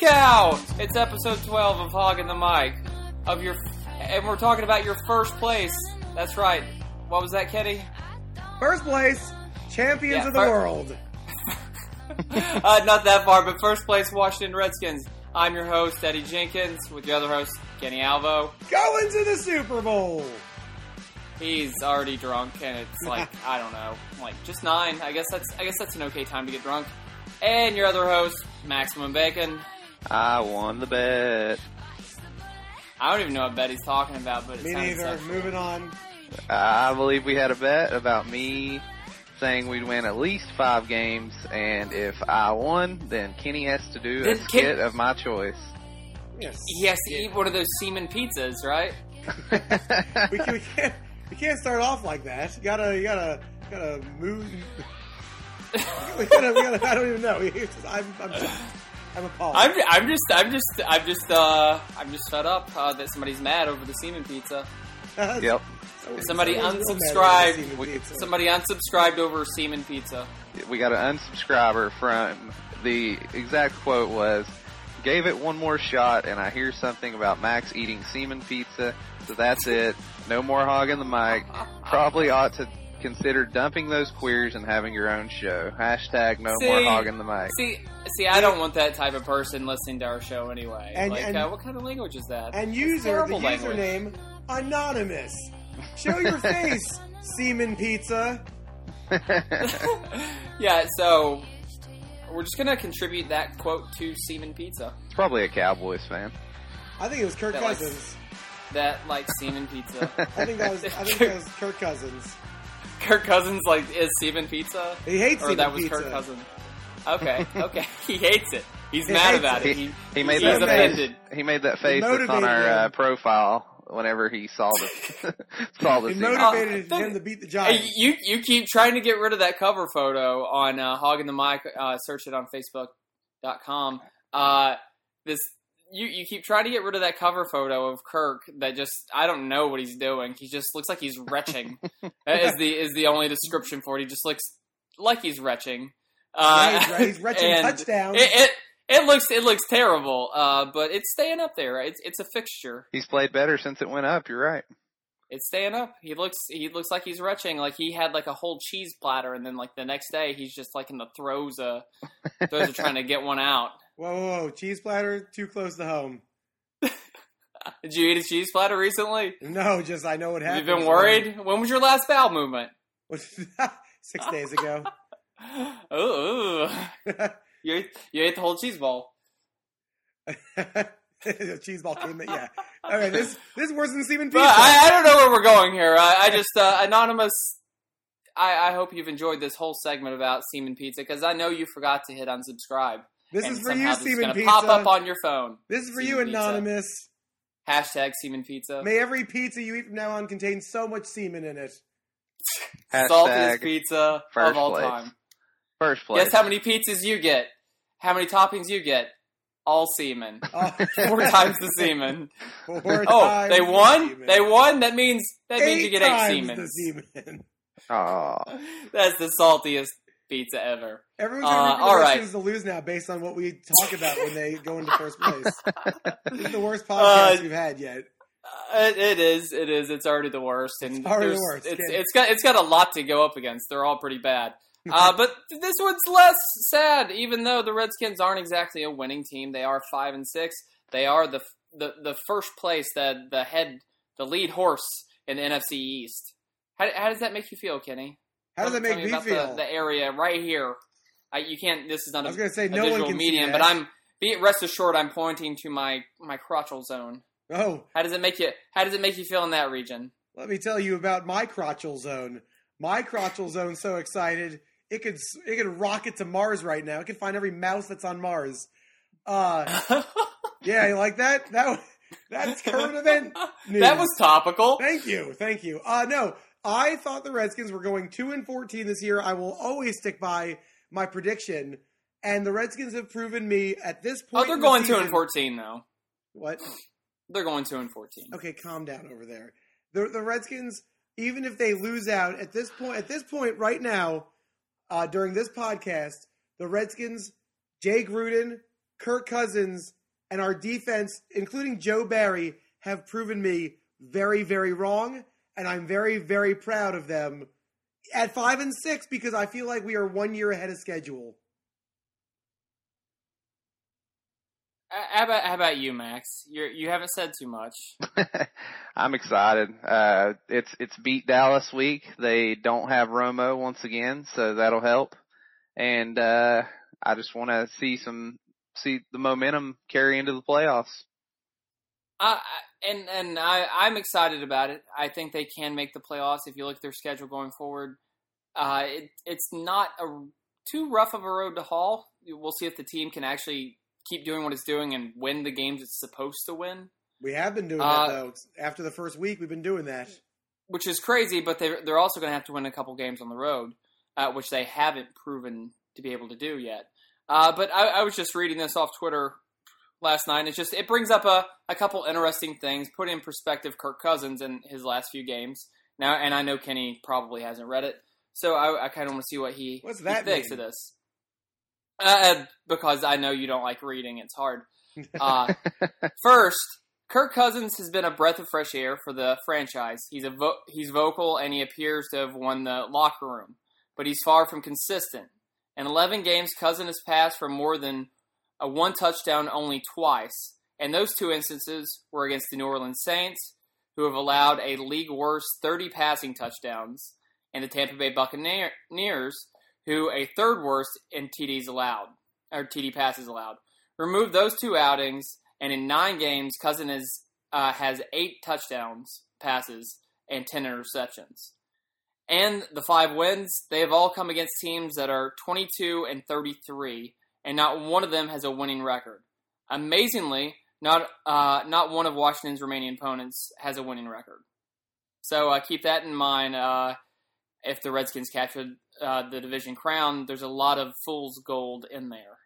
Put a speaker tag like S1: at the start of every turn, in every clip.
S1: Cow! It's episode 12 of Hoggin' the Mic. Of your, and we're talking about your first place. That's right. What was that, Kenny?
S2: First place, champions
S1: Yeah,
S2: of the
S1: fir-
S2: world.
S1: uh, not that far, but first place, Washington Redskins. I'm your host, Eddie Jenkins, with your other host, Kenny Alvo.
S2: Going to the Super Bowl.
S1: He's already drunk, and it's like I don't know, like just nine. I guess that's I guess that's an okay time to get drunk. And your other host, Maximum Bacon.
S3: I won the bet.
S1: I don't even know what bet he's talking about, but it
S2: Me neither.
S1: sexual.
S2: Moving on.
S3: I believe we had a bet about me saying we'd win at least five games, and if I won, then Kenny has to do a
S1: Did Ken-
S3: skit of my choice.
S2: Yes.
S1: He has to eat one of those semen pizzas, right?
S2: We, can, we can't. We can't start off like that. You gotta. You gotta. you Gotta move. we gotta. We gotta. I don't even know. I'm. I'm. I'm appalled.
S1: I'm, I'm just, I'm just, I'm just, uh, I'm just fed up uh, that somebody's mad over the semen pizza.
S3: yep.
S1: Somebody
S2: Someone's real mad
S1: unsubscribed.
S2: at the semen pizza.
S1: Somebody unsubscribed over semen pizza.
S3: We got an unsubscriber from the exact quote was, gave it one more shot and I hear something about Max eating semen pizza, so that's it. No more hogging the mic. Probably ought to consider dumping those queers and having your own show. Hashtag no more hogging the mic.
S1: See, see, I don't want that type of person listening to our show anyway.
S2: And-
S1: like,
S2: and-
S1: uh, what kind of language is that?
S2: And
S1: That's
S2: user the
S1: terrible language.
S2: username anonymous. Show your face, semen pizza.
S1: yeah, so we're just gonna contribute that quote to semen pizza.
S3: It's probably a Cowboys fan.
S2: I think it was Kirk
S1: That was-
S2: Cousins.
S1: That like semen pizza.
S2: I think that was. I think that was Kirk Cousins.
S1: Kirk Cousins like is Steven pizza,
S2: He hates
S1: or
S2: semen
S1: that was
S2: pizza.
S1: Kirk Cousins. Okay, okay, he hates it. He's
S2: He
S1: mad about
S2: it.
S1: it.
S3: He,
S1: He,
S3: he made
S1: he's
S3: that
S1: offended.
S3: face. He made that face that's on our uh, profile whenever he saw the saw the
S2: It motivated
S1: Uh,
S2: him to beat the
S1: Hey,
S2: Giants.
S1: you you keep trying to get rid of that cover photo on uh, Hoggin' the Mic. Uh, search it on Facebook.com. Uh, this you you keep trying to get rid of that cover photo of Kirk. That just I don't know what he's doing. He just looks like he's retching. that is the is the only description for it. He just looks like he's retching. Uh,
S2: Yeah, he's, he's retching
S1: and
S2: touchdowns.
S1: It, it it looks it looks terrible. Uh, but it's staying up there. It's it's a fixture.
S3: He's played better since it went up. You're right.
S1: It's staying up. He looks he looks like he's retching. Like he had like a whole cheese platter, and then like the next day he's just like in the throes of throes of trying to get one out.
S2: Whoa, whoa, whoa, cheese platter too close to home.
S1: Did you eat a cheese platter recently?
S2: No, just I know what happened.
S1: You've been worried? When was your last bowel movement?
S2: Six days ago.
S1: Ooh, you ate, you ate the whole cheese ball.
S2: cheese ball came in. Yeah. All right. This this is worse than semen
S1: But
S2: pizza.
S1: I, I don't know where we're going here. I, I just uh, anonymous. I, I hope you've enjoyed this whole segment about semen pizza because I know you forgot to hit unsubscribe.
S2: This
S1: and
S2: is for you,
S1: this is
S2: semen pizza.
S1: pop up on your phone.
S2: this is for you,
S1: pizza.
S2: anonymous.
S1: Hashtag semen pizza.
S2: May every pizza you eat from now on contain so much semen in it.
S1: Saltiest pizza
S3: first
S1: of all
S3: place.
S1: time.
S3: first place.
S1: Guess how many pizzas you get? How many toppings you get? All semen. Four times the semen.
S2: Four
S1: Oh,
S2: times
S1: they
S2: the
S1: won.
S2: semen.
S1: They won. That means that means you get eight semen.
S2: the semen.
S3: Aw.
S1: That's the saltiest pizza ever.
S2: Everyone's
S1: Uh,
S2: gonna root for
S1: all right.
S2: To lose now, based on what we talk about when they go into first place. this is the worst
S1: Uh,
S2: podcast we've had yet.
S1: Uh, It, it is. It is. It's already the worst, and
S2: It's already the worst,
S1: It's, it's got it's got a lot to go up against. They're all pretty bad. Uh, but this one's less sad, even though the Redskins aren't exactly a winning team. They are five and six. They are the the the first place that the head the lead horse in the NFC East. How, how does that make you feel, Kenny?
S2: How does that make
S1: me
S2: feel?
S1: The, the area right here. I, you can't. This is not
S2: I
S1: a,
S2: was gonna say
S1: a
S2: no one can
S1: medium, but. I'm. Be rest assured, I'm pointing to my my crotchal zone.
S2: Oh,
S1: How does it make you? How does it make you feel in that region?
S2: let me tell you about my crotchal zone. My crotchal zone. so excited it could it could rocket to Mars right now. It could find every mouse that's on Mars. Uh, yeah, you like that? That that's current event. News.
S1: that was topical.
S2: Thank you, thank you. Uh, no, I thought the Redskins were going two and fourteen this year. I will always stick by my prediction, and the Redskins have proven me at this point.
S1: Oh, they're
S2: in the
S1: going two and fourteen though.
S2: What?
S1: They're going two and fourteen.
S2: Okay, calm down over there. The the Redskins, even if they lose out at this point, at this point right now, uh, during this podcast, the Redskins, Jay Gruden, Kirk Cousins and our defense, including Joe Barry, have proven me very, very wrong, and I'm very, very proud of them at five and six because I feel like we are one year ahead of schedule.
S1: Uh, How about how about you, Max? You you haven't said too much.
S3: I'm excited. Uh, it's it's beat Dallas week. They don't have Romo once again, so that'll help. And uh, I just want to see some see the momentum carry into the playoffs.
S1: Uh, and and I I'm excited about it. I think they can make the playoffs if you look at their schedule going forward. Uh, it, it's not a too rough of a road to haul. We'll see if the team can actually keep doing what it's doing and win the games it's supposed to win.
S2: We have been doing
S1: Uh,
S2: that though. After the first week, we've been doing that.
S1: which is crazy. But they they're also going to have to win a couple games on the road, uh, which they haven't proven to be able to do yet. Uh, but I, I was just reading this off Twitter last night. And it's just it brings up a, a couple interesting things, put in perspective Kirk Cousins in his last few games. Now, and I know Kenny probably hasn't read it, so I, I kind of want to see what he,
S2: What's
S1: he
S2: that
S1: thinks
S2: mean?
S1: of this. Uh, because I know you don't like reading; it's hard. Uh, First, Kirk Cousins has been a breath of fresh air for the franchise. He's a vo- he's vocal and he appears to have won the locker room, but he's far from consistent. In 11 games, Cousins has passed for more than a one touchdown only twice, and those two instances were against the New Orleans Saints, who have allowed a league worst 30 passing touchdowns, and the Tampa Bay Buccaneers, who a third worst in TDs allowed or TD passes allowed. Remove those two outings, and in nine games, Cousin is, uh, has eight touchdowns, passes, and ten interceptions. And the five wins, they have all come against teams that are 22 and 33, and not one of them has a winning record. Amazingly, not uh, not one of Washington's remaining opponents has a winning record. So uh, keep that in mind. Uh, if the Redskins capture uh, the division crown, there's a lot of fool's gold in there.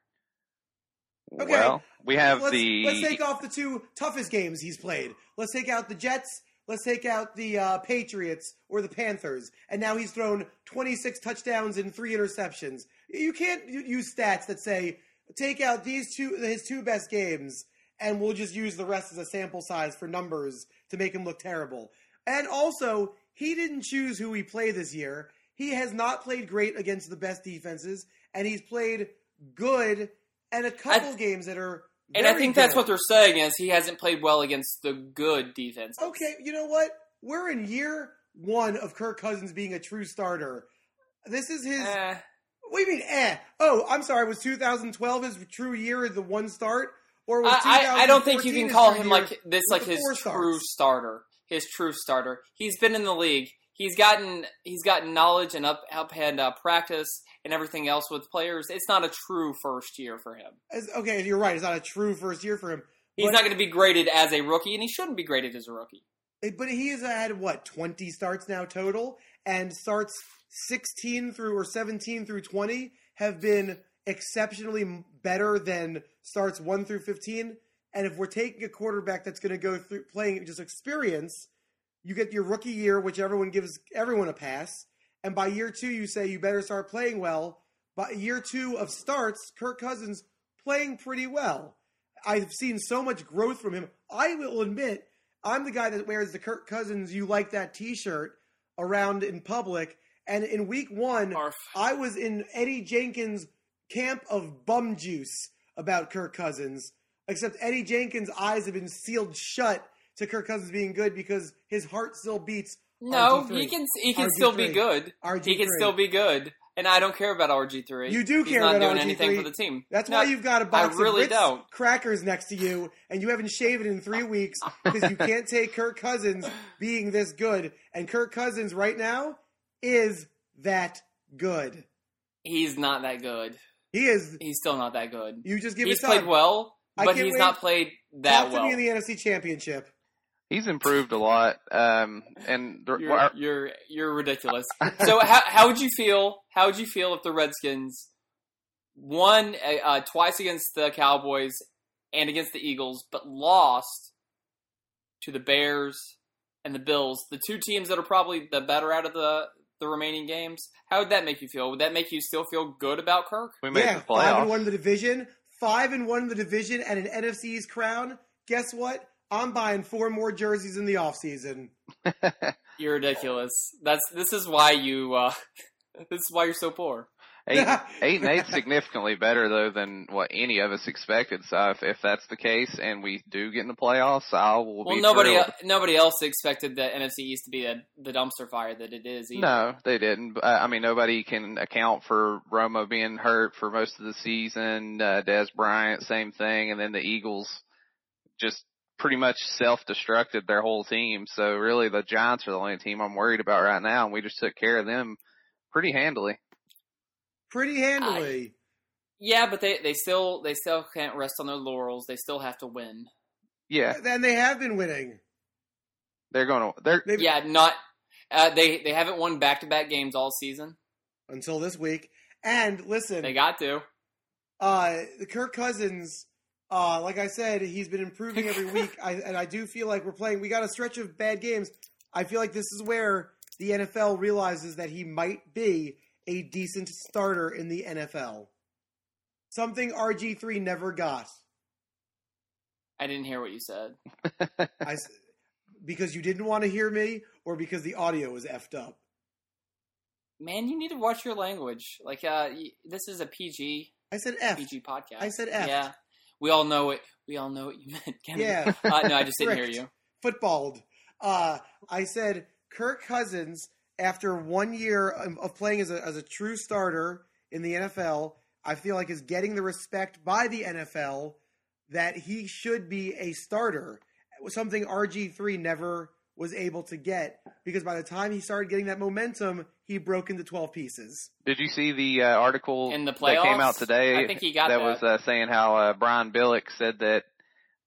S2: Okay.
S3: Well, we have
S2: let's,
S3: the
S2: let's take off the two toughest games he's played. Let's take out the Jets. Let's take out the uh, Patriots or the Panthers. And now he's thrown 26 touchdowns and three interceptions. You can't use stats that say take out these two his two best games and we'll just use the rest as a sample size for numbers to make him look terrible. And also, he didn't choose who he played this year. He has not played great against the best defenses, and he's played good and a couple games that are.
S1: And I think that's what they're saying is he hasn't played well against the good defense.
S2: Okay, you know what? We're in year one of Kirk Cousins being a true starter. This is his.
S1: Eh,
S2: What do you mean, eh? Oh, I'm sorry. Was 2012 his true year of the one start, or was
S1: I, I, I don't think you can call him like this, like his true starter. His true starter. He's been in the league. He's gotten he's gotten knowledge and up up and uh, practice and everything else with players. It's not a true first year for him.
S2: As- okay, you're right. It's not a true first year for him.
S1: He's
S2: But-
S1: not going to be graded as a rookie, and he shouldn't be graded as a rookie.
S2: But he has had what 20 starts now total, and starts 16 through or 17 through 20 have been exceptionally better than starts 1 through 15. And if we're taking a quarterback that's going to go through playing just experience, you get your rookie year, which everyone gives everyone a pass. And by year two, you say you better start playing well. By year two of starts, Kirk Cousins playing pretty well. I've seen so much growth from him. I will admit, I'm the guy that wears the Kirk Cousins "You Like That" T-shirt around in public. And in week one,
S1: Arf.
S2: I was in Eddie Jenkins' camp of bum juice about Kirk Cousins. Except Eddie Jenkins' eyes have been sealed shut to Kirk Cousins being good because his heart still beats.
S1: No,
S2: RG3.
S1: he can he can still be good.
S2: RG3.
S1: good. He can still be good, and I don't care about RG three.
S2: You do
S1: He's
S2: care
S1: not
S2: about
S1: doing
S2: RG3.
S1: anything for the team.
S2: That's
S1: No,
S2: why you've got a box
S1: really
S2: of Ritz
S1: don't.
S2: crackers next to you, and you haven't shaved in three weeks because you can't take Kirk Cousins being this good. And Kirk Cousins right now is that good.
S1: He's not that good.
S2: He is.
S1: He's still not that good.
S2: You just give
S1: He's
S2: it
S1: played well, but he's
S2: wait.
S1: not played that
S2: Talk to
S1: well.
S2: me in the NFC Championship.
S3: he's improved a lot. Um, and the,
S1: You're, you're you're ridiculous. so how how would you feel? How would you feel if the Redskins won uh, uh, twice against the Cowboys and against the Eagles, but lost to the Bears and the Bills, the two teams that are probably the better out of the the remaining games? How would that make you feel? Would that make you still feel good about Kirk?
S3: we made
S2: yeah,
S3: the
S2: five and one in the division, five and one in the division and an NFC's crown, guess what? I'm buying four more jerseys in the offseason.
S1: You're ridiculous. That's this is why you. Uh, this is why you're so poor.
S3: Eight, eight and eight significantly better though than what any of us expected. So if, if that's the case and we do get in the playoffs, I will
S1: Well,
S3: be
S1: nobody
S3: thrilled.
S1: el- nobody else expected the NFC East to be a, the dumpster fire that it is. Either.
S3: No, they didn't. Uh, I mean, nobody can account for Romo being hurt for most of the season. Uh, Dez Bryant, same thing, and then the Eagles just pretty much self-destructed their whole team. So really, the Giants are the only team I'm worried about right now, and we just took care of them pretty handily.
S2: Pretty handily.
S1: Yeah, but they, they still they still can't rest on their laurels. They still have to win.
S3: Yeah,
S2: and they have been winning.
S3: they're going to. They're
S2: They've,
S1: Yeah, not uh, they they haven't won back to back games all season.
S2: Until this week. And listen,
S1: They got to.
S2: uh, the Kirk Cousins, uh, like I said, he's been improving every week. I, and I do feel like we're playing. We got a stretch of bad games. I feel like this is where the NFL realizes that he might be a decent starter in the NFL. Something RG3 never got.
S1: I didn't hear what you said.
S2: I s because you didn't want to hear me, or because the audio was effed up.
S1: Man, you need to watch your language. Like, uh, this is a PG
S2: I said F.
S1: PG podcast.
S2: I said F.
S1: Yeah, we all know it. We all know what you meant. Kennedy.
S2: Yeah.
S1: Uh, no, I just didn't hear you.
S2: footballed. Uh, I said Kirk Cousins, after one year of, of playing as a, as a true starter in the NFL, I feel like is getting the respect by the NFL that he should be a starter. Something RG3 never was able to get because by the time he started getting that momentum, he broke into 12 pieces.
S3: Did you see the uh, article
S1: In the playoffs?
S3: that came out today?
S1: I think he got
S3: that
S1: that.
S3: was uh, saying how uh, Brian Billick said that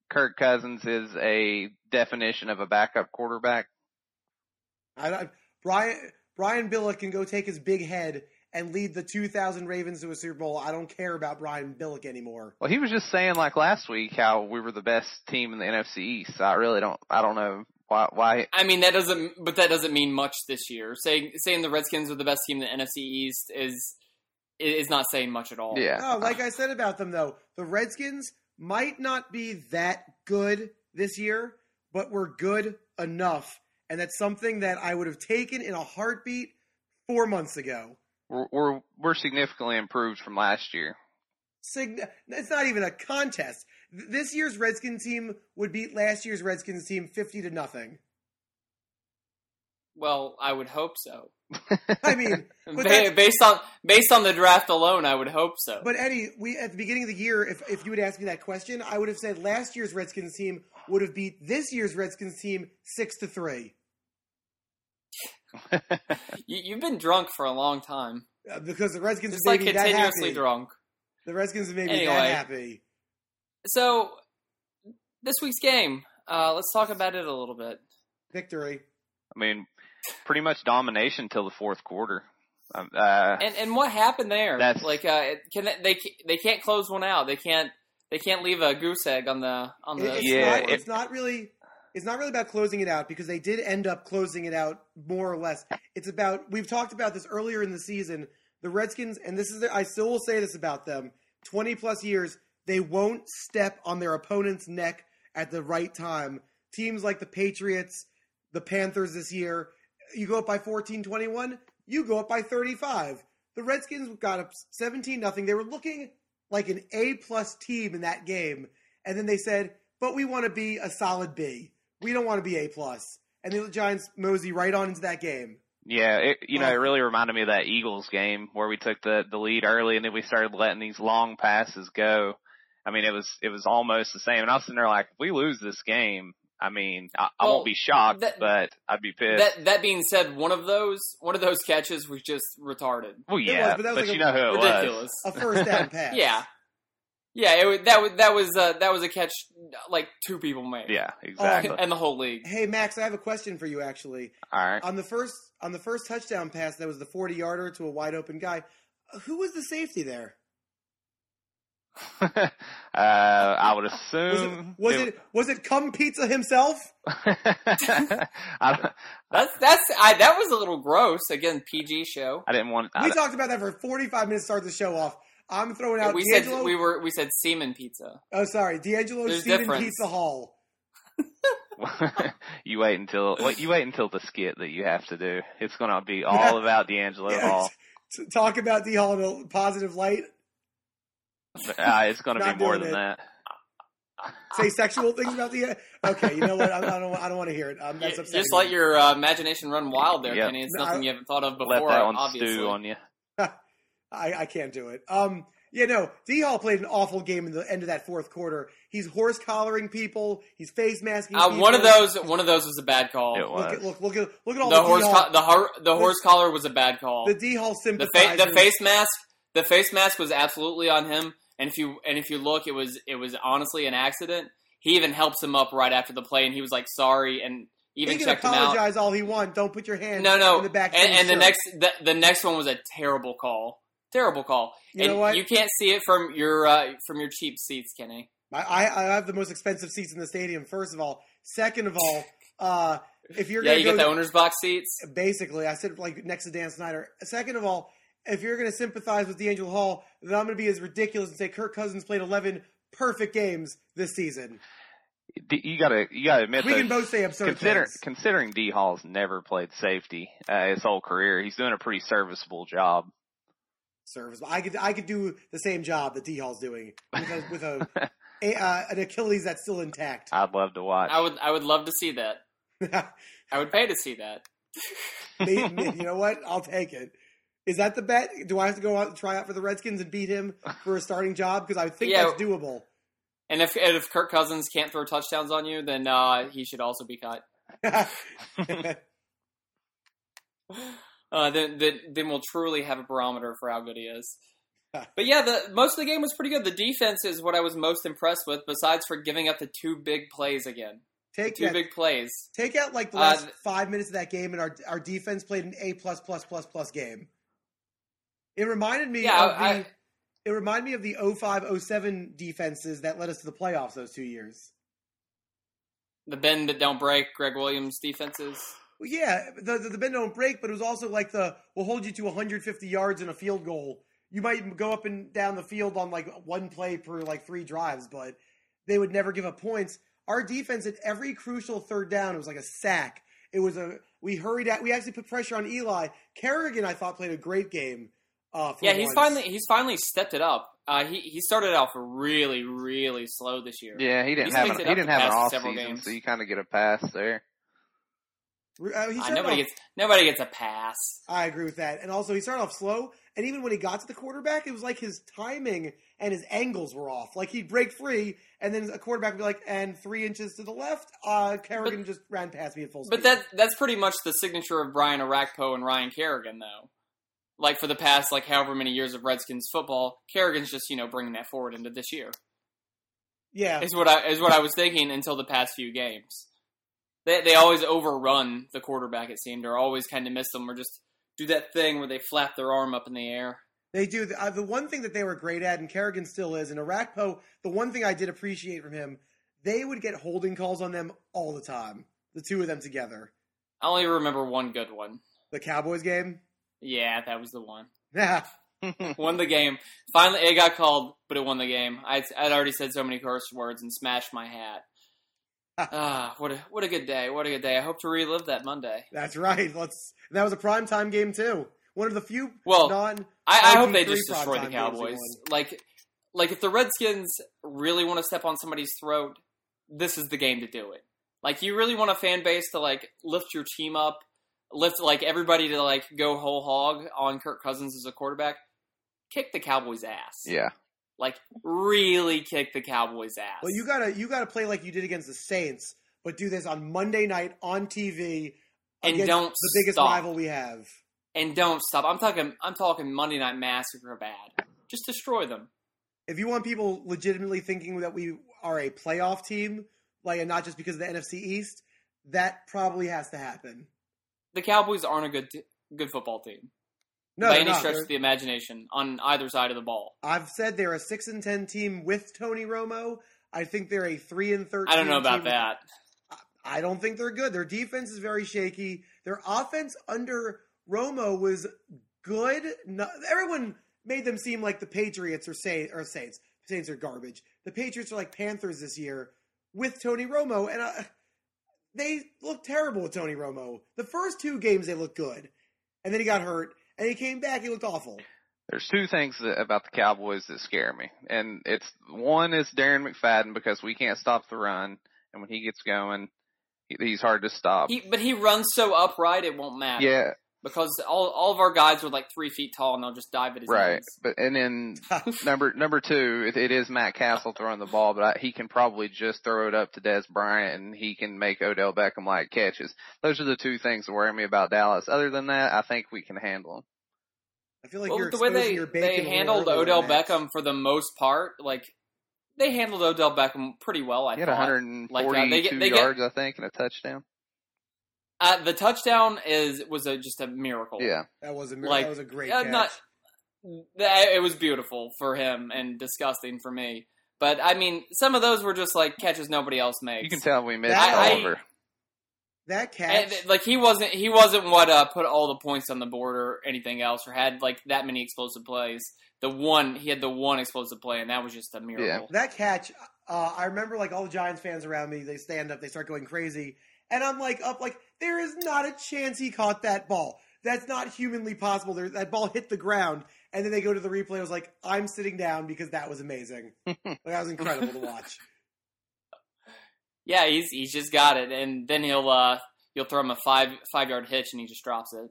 S3: Kirk Cousins is a definition of a backup quarterback.
S2: I, I, Brian Brian Billick can go take his big head and lead the 2000 Ravens to a Super Bowl. I don't care about Brian Billick anymore.
S3: Well, he was just saying like last week how we were the best team in the NFC East. So I really don't. I don't know why. Why?
S1: I mean, that doesn't, but that doesn't mean much this year. Saying saying the Redskins are the best team in the NFC East is is not saying much at all.
S3: Yeah.
S2: Oh, like I said about them though, the Redskins might not be that good this year, but we're good enough, and that's something that I would have taken in a heartbeat four months ago.
S3: We're we're, we're significantly improved from last year.
S2: Sign- It's not even a contest. This year's Redskins team would beat last year's Redskins team fifty to nothing.
S1: Well, I would hope so.
S2: I mean, But
S1: Ba-
S2: that's-
S1: based on based on the draft alone, I would hope so.
S2: But Eddie, we at the beginning of the year, if if you would ask me that question, I would have said last year's Redskins team would have beat this year's Redskins team six to three
S1: you, you've been drunk for a long time.
S2: uh, because the Redskins
S1: Just
S2: have
S1: like
S2: made me that
S1: continuously
S2: happy.
S1: drunk.
S2: The Redskins have made me
S1: Anyway.
S2: that happy.
S1: So this week's game, uh, let's talk about it a little bit.
S2: Victory.
S3: I mean, pretty much domination till the fourth quarter. Um, uh,
S1: And and what happened there?
S3: That's-
S1: like uh, can they, they they can't close one out. They can't they can't leave a goose egg on the on
S2: It-
S1: the
S2: it's
S3: Yeah,
S2: not,
S3: it-
S2: it's not really. It's not really about closing it out because they did end up closing it out more or less. It's about we've talked about this earlier in the season. The Redskins, and this is I still will say this about them: twenty plus years, they won't step on their opponent's neck at the right time. Teams like the Patriots, the Panthers this year, you go up by 14-21, you go up by thirty five. The Redskins got up seventeen nothing. They were looking like an A plus team in that game, and then they said, "But we want to be a solid B. We don't want to be A plus." And the Giants mosey right on into that game.
S3: yeah, it, you know, it oh. really reminded me of that Eagles game where we took the the lead early and then we started letting these long passes go. I mean, it was it was almost the same. And I was sitting there like, if we lose this game, I mean, I, I won't be shocked,
S1: that-
S3: but I'd be pissed.
S1: that that being said, one of those one of those catches was just retarded,
S3: well,
S2: was,
S3: yeah,
S2: but that was like
S3: you
S2: a-
S3: know who it was.
S1: ridiculous.
S2: A first down pass.
S1: Yeah, yeah. It, that was that was uh, that was a catch like two people made.
S3: Yeah, exactly.
S1: and the whole league.
S2: Hey Max, I have a question for you. Actually,
S3: All right.
S2: on the first on the first touchdown pass, that was the forty yarder to a wide open guy. Who was the safety there?
S3: uh, I would
S2: Was it
S3: assume.
S2: was it was it Cum Pizza himself?
S3: I,
S1: That's that's I, that was a little gross. Again, PG show.
S3: I didn't want.
S2: We
S3: I,
S2: talked about that for forty five minutes. to Start the show off. I'm throwing out
S1: we
S2: DeAngelo.
S1: said we were we said semen pizza.
S2: oh, sorry, DeAngelo
S1: There's
S2: Steven
S1: difference.
S2: Pizza Hall.
S3: you wait until wait, you wait until the skit that you have to do. It's gonna be all about DeAngelo
S2: Yes.
S3: Hall.
S2: T- Talk about D Hall in a positive light.
S3: But, uh, it's gonna be more than
S2: it.
S3: that.
S2: Say sexual things about the. Okay, you know what? I, I don't. I don't want to hear it. Um, that's upsetting.
S1: Just let your uh, imagination run wild there,
S3: Yep.
S1: Kenny. It's
S2: No,
S1: nothing
S2: I-
S1: you haven't thought of before.
S3: Let that one
S1: obviously.
S3: stew on you.
S2: I, I can't do it. Um, yeah, no. D Hall played an awful game in the end of that fourth quarter. He's horse collaring people. He's face masking.
S1: Uh, one of those, one of those was a bad call.
S3: It
S2: Look
S3: was.
S2: at look look at look at all
S1: The
S2: the,
S1: horse, co- the, har- the horse collar was a bad call.
S2: the D Hall
S1: The, fa- the face mask, the face mask was absolutely on him. And if you and if you look, it was it was honestly an accident. He even helps him up right after the play, and he was like sorry, and even
S2: He can
S1: checked him out.
S2: apologize all he wants. Don't put your hand
S1: No, no,
S2: in the back.
S1: and, and the next the, the next one was a terrible call. Terrible call.
S2: You
S1: and
S2: know what?
S1: you can't see it from your uh, from your cheap seats, Kenny.
S2: I, I I have the most expensive seats in the stadium. First of all, second of all, uh, if you're
S1: Yeah,
S2: gonna
S1: you
S2: go
S1: get the owner's box seats.
S2: basically, I sit like next to Dan Snyder. Second of all, if you're going to sympathize with DeAngelo Hall, then I'm going to be as ridiculous and say Kirk Cousins played 11 perfect games this season.
S3: You gotta you gotta admit
S2: We
S3: though,
S2: can both say absurd
S3: consider,
S2: things.
S3: considering D Hall's never played safety uh, his whole career, he's doing a pretty serviceable job.
S2: Service. I could I could do the same job that D Hall's doing with a, with a, a uh, an Achilles that's still intact.
S3: I'd love to watch.
S1: I would I would love to see that. I would pay to see that.
S2: Me- me- you know what? I'll take it. Is that the bet? Do I have to go out and try out for the Redskins and beat him for a starting job? Because I think
S1: Yeah.
S2: that's doable.
S1: And if and if Kirk Cousins can't throw touchdowns on you, then uh, he should also be cut. Uh, then, then then we'll truly have a barometer for how good he is. But yeah, the most of the game was pretty good. The defense is what I was most impressed with, besides for giving up the two big plays again.
S2: take
S1: Two
S2: that,
S1: big plays.
S2: take out like the
S1: Uh,
S2: last
S1: th-
S2: five minutes of that game, and our our defense played an A plus plus plus plus game. It reminded me
S1: Yeah,
S2: of the.
S1: I-
S2: it reminded me of the 05-07 defenses that led us to the playoffs those two years.
S1: The bend but don't break. Gregg Williams defenses.
S2: Well, yeah, the, the the bend don't break, but it was also like the we'll hold you to 150 yards and a field goal. You might go up and down the field on like one play per like three drives, but they would never give up points. Our defense at every crucial third down, it was like a sack. It was a we hurried out. We actually put pressure on Eli Kerrigan. I thought played a great game. Uh, for
S1: Yeah, he's
S2: once.
S1: finally he's finally stepped it up. Uh, he he started off really really slow this year.
S3: yeah, he didn't
S1: He's
S3: have an, he didn't have an off
S1: several
S3: season,
S1: games.
S3: so you kind of get a pass there.
S2: Uh,
S1: Uh, nobody
S2: off-
S1: gets nobody gets a pass.
S2: I agree with that. And also, he started off slow, and even when he got to the quarterback, it was like his timing and his angles were off. Like he'd break free, and then a quarterback would be like, "And three inches to the left." Uh, Kerrigan just ran past me at full speed.
S1: But that that's pretty much the signature of Brian Orakpo and Ryan Kerrigan, though. Like for the past like however many years of Redskins football, Kerrigan's just you know bringing that forward into this year.
S2: yeah,
S1: Is what I is what I was thinking until the past few games. They they always overrun the quarterback. It seemed, or always kind of miss them, or just do that thing where they flap their arm up in the air.
S2: they do. Uh, the one thing that they were great at, and Kerrigan still is, and Orakpo, the one thing I did appreciate from him, they would get holding calls on them all the time. The two of them together.
S1: I only remember one good one.
S2: The Cowboys game.
S1: Yeah, that was the one.
S2: Yeah,
S1: won the game. Finally, it got called, but it won the game. I'd, I'd already said so many curse words and smashed my hat. ah, what a what a good day! What a good day! I hope to relive that Monday.
S2: that's right. Let's. That was a prime time game too. One of the few
S1: Well,
S2: non.
S1: I, I hope they just destroy the
S2: primetime games we
S1: Cowboys. Like, like if the Redskins really want to step on somebody's throat, this is the game to do it. Like, you really want a fan base to like lift your team up, lift like everybody to like go whole hog on Kirk Cousins as a quarterback. Kick the Cowboys' ass.
S3: yeah,
S1: Like, really kick the Cowboys' ass.
S2: Well, you gotta you gotta play like you did against the Saints, but do this on Monday night on TV
S1: And
S2: against
S1: don't
S2: the biggest
S1: stop.
S2: rival we have.
S1: and don't stop. I'm talking. I'm talking Monday Night Massacre bad. Just destroy them.
S2: If you want people legitimately thinking that we are a playoff team, like and not just because of the NFC East, that probably has to happen.
S1: The Cowboys aren't a good t- good football team
S2: No,
S1: by any
S2: not.
S1: stretch
S2: They're-
S1: of the imagination on either side of the ball.
S2: I've said they're a six and ten team with Tony Romo. I think they're a three and thirteen.
S1: I don't know about that.
S2: I don't think they're good. Their defense is very shaky. Their offense under Romo was good. No, everyone made them seem like the Patriots or Saints or Saints. Saints are garbage. The Patriots are like Panthers this year with Tony Romo, and uh, they looked terrible with Tony Romo. The first two games they looked good, and then he got hurt, and he came back. He looked awful.
S3: There's two things that, about the Cowboys that scare me, and it's one is Darren McFadden because we can't stop the run, and when he gets going, he, he's hard to stop.
S1: He, but he runs so upright it won't matter.
S3: yeah,
S1: because all all of our guys are like three feet tall and they'll just dive at his
S3: right.
S1: knees.
S3: But and then number number two, it, it is Matt Cassel throwing the ball, but I, he can probably just throw it up to Dez Bryant, and he can make Odell Beckham like catches. Those are the two things that worry me about Dallas. Other than that, I think we can handle them.
S2: I feel like
S1: well,
S2: you're
S1: the way they
S2: your bacon
S1: they handled Odell. Beckham for the most part, like they handled Odell Beckham pretty well. I
S3: He had
S1: thought.
S3: 142
S1: Like, uh, they get- they get-
S3: yards, I think, and a touchdown.
S1: Uh, the touchdown is was a, just a miracle.
S3: Yeah,
S2: That was a mir-
S1: Like,
S2: that was a great
S1: uh,
S2: catch.
S1: not that it was beautiful for him and disgusting for me. But I mean, some of those were just like catches nobody else makes.
S3: you can tell we missed
S2: That- I- that catch.
S1: And, like he wasn't he wasn't what uh, put all the points on the board or anything else or had like that many explosive plays. The one he had the one explosive play and that was just a miracle.
S2: that catch, uh, I remember like all the Giants fans around me, they stand up, they start going crazy. And I'm like, up, like, there is not a chance he caught that ball. That's not humanly possible. There, that ball hit the ground. And then they go to the replay. I was like, I'm sitting down because that was amazing. like, that was incredible to watch.
S1: Yeah, he's he's just got it, and then he'll uh you'll throw him a five five yard hitch and he just drops it.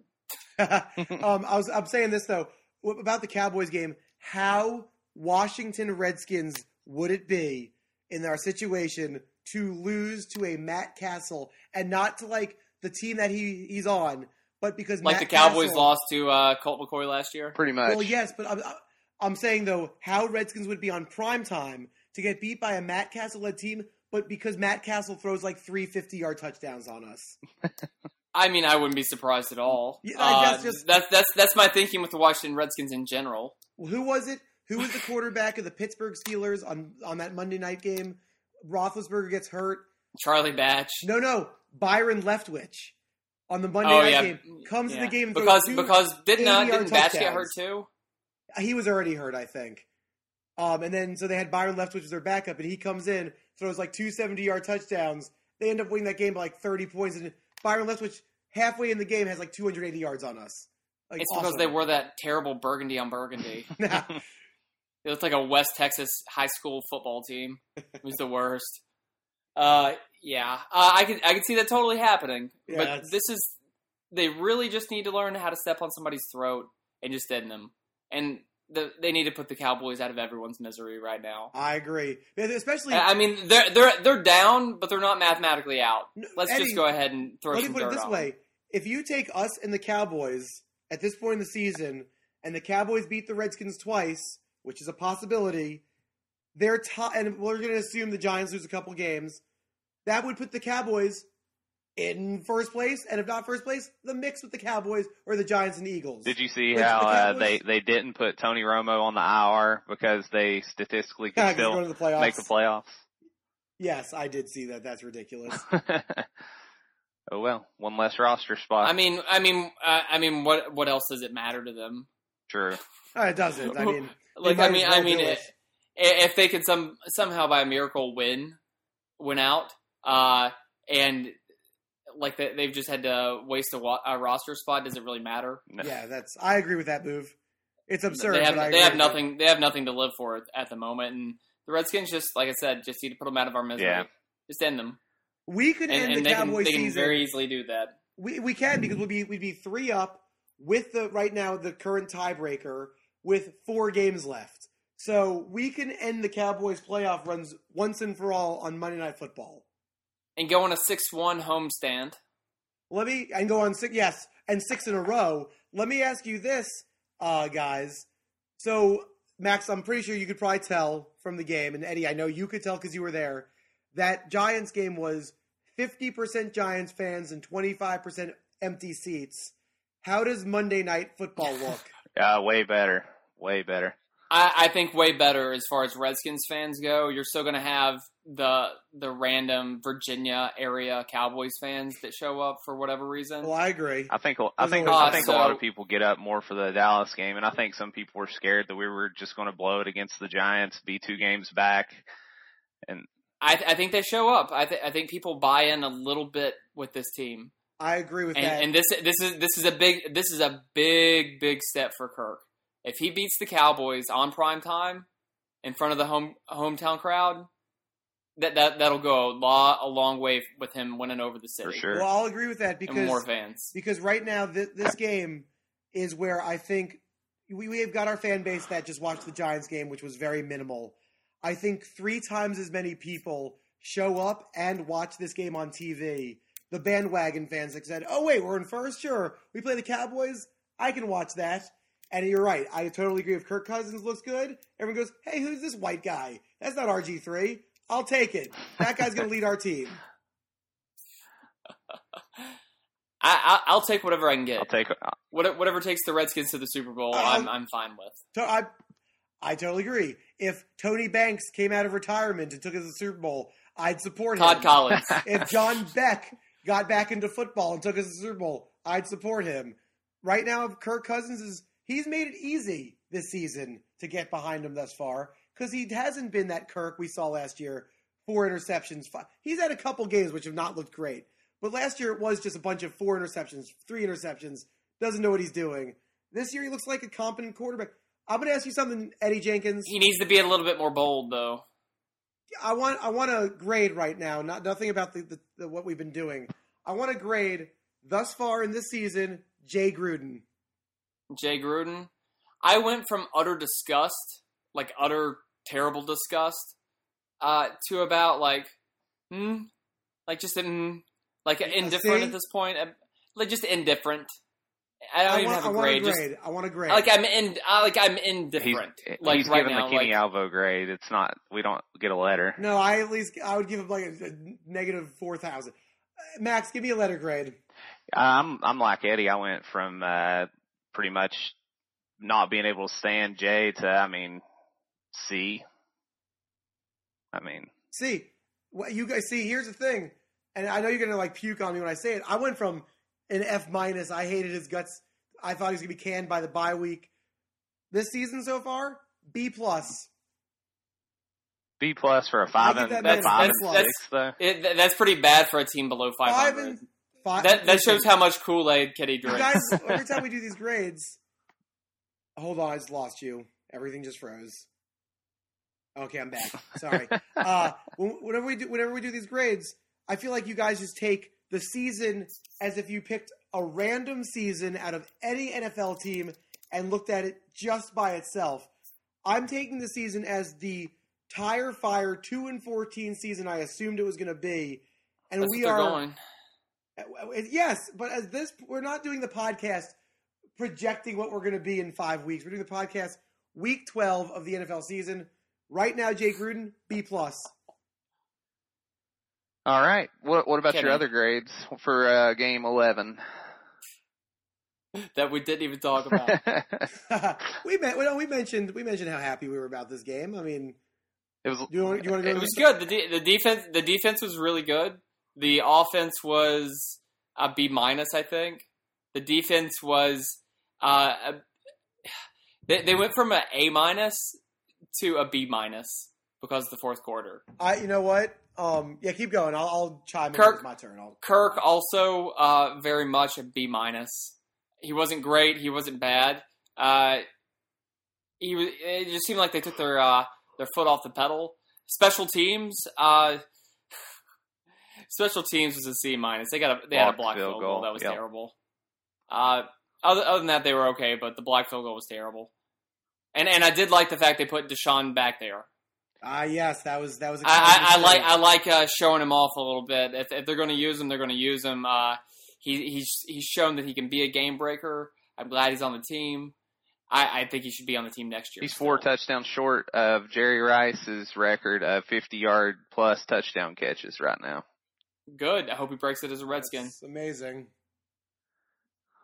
S2: um, I was, I'm saying this though about the Cowboys game. How Washington Redskins would it be in our situation to lose to a Matt Cassel and not to like the team that he he's on, but because
S1: Like
S2: Matt
S1: the Cowboys
S2: Castle-
S1: lost to uh, Colt McCoy last year.
S3: Pretty much.
S2: Well, yes, but I'm, I'm saying though how Redskins would be on prime time to get beat by a Matt Cassel led team, but because Matt Cassel throws like three 50 yard touchdowns on us.
S1: I mean, I wouldn't be surprised at all.
S2: Yeah, I guess
S1: Uh,
S2: just-
S1: that's that's that's my thinking with the Washington Redskins in general.
S2: Well, who was it? Who was the quarterback of the Pittsburgh Steelers on on that Monday night game? Roethlisberger gets hurt.
S1: Charlie Batch.
S2: No, no, Byron Leftwich on the Monday
S1: oh
S2: night
S1: yeah,
S2: game comes
S1: yeah.
S2: to the game
S1: because because didn't uh,
S2: 80-yard
S1: didn't Batch get hurt too?
S2: he was already hurt, I think. Um, and then so they had Byron Leftwich as their backup, and he comes in, throws like two 70 yard touchdowns. They end up winning that game by like 30 points, and Byron Leftwich halfway in the game has like 280 yards on us. Like,
S1: It's because they wore that terrible burgundy on burgundy.
S2: Nah.
S1: It looked like a West Texas high school football team. It was the worst. Uh, yeah, uh, I can I can see that totally happening.
S2: Yeah,
S1: but
S2: that's-
S1: this is they really just need to learn how to step on somebody's throat and just end them. And the, they need to put the Cowboys out of everyone's misery right now.
S2: I agree, especially.
S1: I mean, they're they're they're down, but they're not mathematically out. Let's
S2: Eddie,
S1: just go ahead and throw
S2: Let me put it this way: if you take us and the Cowboys at this point in the season, and the Cowboys beat the Redskins twice, which is a possibility, they're top, and we're going to assume the Giants lose a couple games. That would put the Cowboys in first place, and if not first place, the mix with the Cowboys or the Giants and Eagles.
S3: Did you see
S2: Which
S3: how
S2: the
S3: uh, they they didn't put Tony Romo on the IR because they statistically
S2: Yeah, 'cause
S3: could
S2: they're going
S3: still
S2: to the playoffs.
S3: make the playoffs?
S2: Yes, I did see that. That's ridiculous.
S3: oh well, one less roster spot.
S1: I mean, I mean, uh, I mean, what what else does it matter to them?
S3: True.
S2: Uh, it doesn't. I mean,
S1: Like, I mean, I mean,
S2: do it.
S1: I- if they could some somehow by a miracle win, win out, uh, and like they, they've just had to waste a, wa- a roster spot, does it really matter?
S3: No.
S2: yeah, that's. I agree with that move. It's absurd.
S1: they have
S2: but I
S1: they
S2: agree
S1: have
S2: with it.
S1: nothing they have nothing to live for at, at the moment, and the Redskins just like I said, just need to put them out of our misery.
S3: Yeah.
S1: Just end them,
S2: We could
S1: and,
S2: end
S1: and
S2: the
S1: they can
S2: Cowboys
S1: they can
S2: season.
S1: very easily do that.
S2: We we can because we'd be we'd be three up with the right now the current tiebreaker with four games left. So we can end the Cowboys playoff runs once and for all on Monday Night Football.
S1: And go on a six one home stand.
S2: Let me and go on six yes and six in a row. Let me ask you this, uh, guys. So Max, I'm pretty sure you could probably tell from the game, and Eddie, I know you could tell because you were there. That Giants game was 50% Giants fans and 25% empty seats. How does Monday Night Football look?
S3: Uh, way better. Way better.
S1: I, I think way better as far as Redskins fans go. You're still going to have the the random Virginia area Cowboys fans that show up for whatever reason.
S2: Well, I agree.
S3: I think I think
S1: always-
S3: I think a lot of people get up more for the Dallas game, and I think some people were scared that we were just going to blow it against the Giants, be two games back, and
S1: I, I think they show up. I, th- I think people buy in a little bit with this team,
S2: I agree with
S1: and,
S2: that.
S1: and this this is this is a big this is a big big step for Kirk. If he beats the Cowboys on prime time in front of the home hometown crowd, that that that'll go a lot a long way with him winning over the city
S3: for sure.
S2: well, I'll agree with that
S1: and
S2: because
S1: more fans.
S2: because right now this, this game is where I think we we have got our fan base that just watched the Giants game, which was very minimal. I think three times as many people show up and watch this game on TV. The bandwagon fans that said, "Oh wait, we're in first. Sure, we play the Cowboys. I can watch that." And you're right. I totally agree. If Kirk Cousins looks good, everyone goes, "Hey, who's this white guy? That's not RG three. I'll take it. That guy's going to lead our team."
S1: I, I I'll take whatever I can get.
S3: I'll take
S1: What, whatever takes the Redskins to the Super Bowl,
S2: Um,
S1: I'm I'm fine with.
S2: To- I, I totally agree. If Tony Banks came out of retirement and took us to the Super Bowl, I'd support
S1: Todd
S2: him.
S1: Todd Collins.
S2: If John Beck got back into football and took us to the Super Bowl, I'd support him. Right now, Kirk Cousins is he's made it easy this season to get behind him thus far because he hasn't been that Kirk we saw last year. Four interceptions. Five. He's had a couple games which have not looked great, but last year it was just a bunch of four interceptions, three interceptions. Doesn't know what he's doing. This year he looks like a competent quarterback. I'm going to ask you something, Eddie Jenkins.
S1: he needs to be a little bit more bold, though.
S2: I want I want to grade right now. Not nothing about the, the, the what we've been doing. I want to grade thus far in this season. Jay Gruden.
S1: Jay Gruden. I went from utter disgust, like utter terrible disgust, uh, to about like, hmm, like just mm, like indifferent
S2: see?
S1: at this point. Uh, Like just indifferent. I don't
S2: I
S1: even
S2: want,
S1: have
S2: I
S1: a
S2: want
S1: grade.
S2: a
S1: Just
S2: grade. I want a grade.
S1: like I'm in, uh, like I'm
S3: he's,
S1: indifferent.
S3: he's
S1: like right
S3: giving
S1: now,
S3: the Kenny
S1: like,
S3: Alvo grade. It's not we don't get a letter.
S2: no, I at least I would give him like a, a negative four thousand. Max, give me a letter grade.
S3: I'm I'm like Eddie. I went from uh, pretty much not being able to stand Jay to I mean C. I mean
S2: See, what you guys see. Here's the thing, and I know you're gonna like puke on me when I say it. I went from an F minus. I hated his guts. I thought he was gonna be canned by the bye week. This season so far, B plus.
S3: B plus for a five and
S2: that
S1: man
S3: five
S1: a
S3: and
S1: B.
S3: six though.
S1: it, that's pretty bad for a team below
S2: Five
S1: 500.
S2: and five.
S1: that that shows how much Kool Aid Kitty
S2: You
S1: drinks.
S2: guys, every time we do these grades, hold on, I just lost you. Everything just froze. Okay, I'm back. Sorry. uh, whenever we do, whenever we do these grades, I feel like you guys just take the season as if you picked a random season out of any NFL team and looked at it just by itself. I'm taking the season as the tire fire two and fourteen season I assumed it was going to be, and
S1: That's
S2: we are
S1: going.
S2: Yes, but as this, we're not doing the podcast projecting what we're going to be in five weeks. We're doing the podcast week twelve of the NFL season. Right now, Jay Gruden B plus.
S3: All right. What what about
S1: Kenny.
S3: your other grades for uh, game eleven?
S1: that we didn't even talk about.
S2: we met, well, we mentioned we mentioned how happy we were about this game. I mean,
S3: it was
S2: do you want, do you want to go?
S1: It was good. The de- the defense the defense was really good. The offense was a B minus, I think. The defense was uh, a, they they went from a A minus to a B minus because of the fourth quarter.
S2: I, you know what? Um, yeah, keep going. I'll, I'll chime in.
S1: Kirk-
S2: It's my turn. I'll,
S1: Kirk also uh, very much a B minus. He wasn't great. He wasn't bad. Uh, he was. It just seemed like they took their uh, their foot off the pedal. Special teams. Uh, special teams was a C minus. They got a they had a
S3: Blocked
S1: block
S3: field
S1: field goal
S3: goal,
S1: that was
S3: yep.
S1: terrible. Uh, other, other than that, they were okay, but the block field goal was terrible. And and I did like the fact they put DeSean back there.
S2: ah, yes, that was that was.
S1: I, I, I like. I like uh, showing him off a little bit. If, if they're going to use him, they're going to use him. Uh, he, he's he's shown that he can be a game breaker. I'm glad he's on the team. I, I think he should be on the team next year.
S3: He's four
S1: still.
S3: touchdowns short of Jerry Rice's record of 50 yard plus touchdown catches right now.
S1: Good. I hope he breaks it as a Redskin.
S2: That's amazing.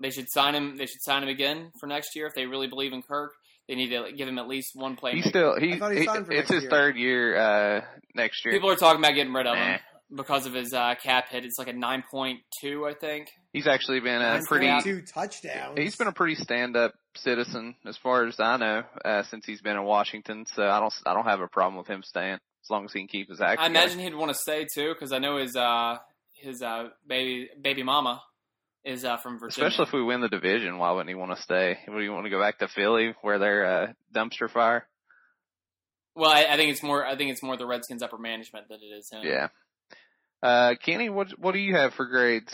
S1: They should sign him. They should sign him again for next year if they really believe in Kirk. they need to give him at least one play.
S3: He's still he,
S2: I he
S3: he- it's his
S2: year.
S3: third year uh, next year.
S1: People are talking about getting rid of him because of his uh, cap hit. It's like a nine point two, I think.
S3: He's actually been a pretty
S2: point two touchdowns.
S3: he's been a pretty stand up citizen as far as I know uh, since he's been in Washington. So I don't I don't have a problem with him staying as long as he can keep his act.
S1: I
S3: together.
S1: imagine he'd want to stay too because I know his uh, his uh, baby baby mama is uh, from Virginia.
S3: Especially if we win the division, why wouldn't he want to stay? Would he want to go back to Philly where they're uh, dumpster fire?
S1: well, I, I think it's more. I think it's more the Redskins upper management than it is him.
S3: Yeah. Uh, Kenny, what what do you have for grades?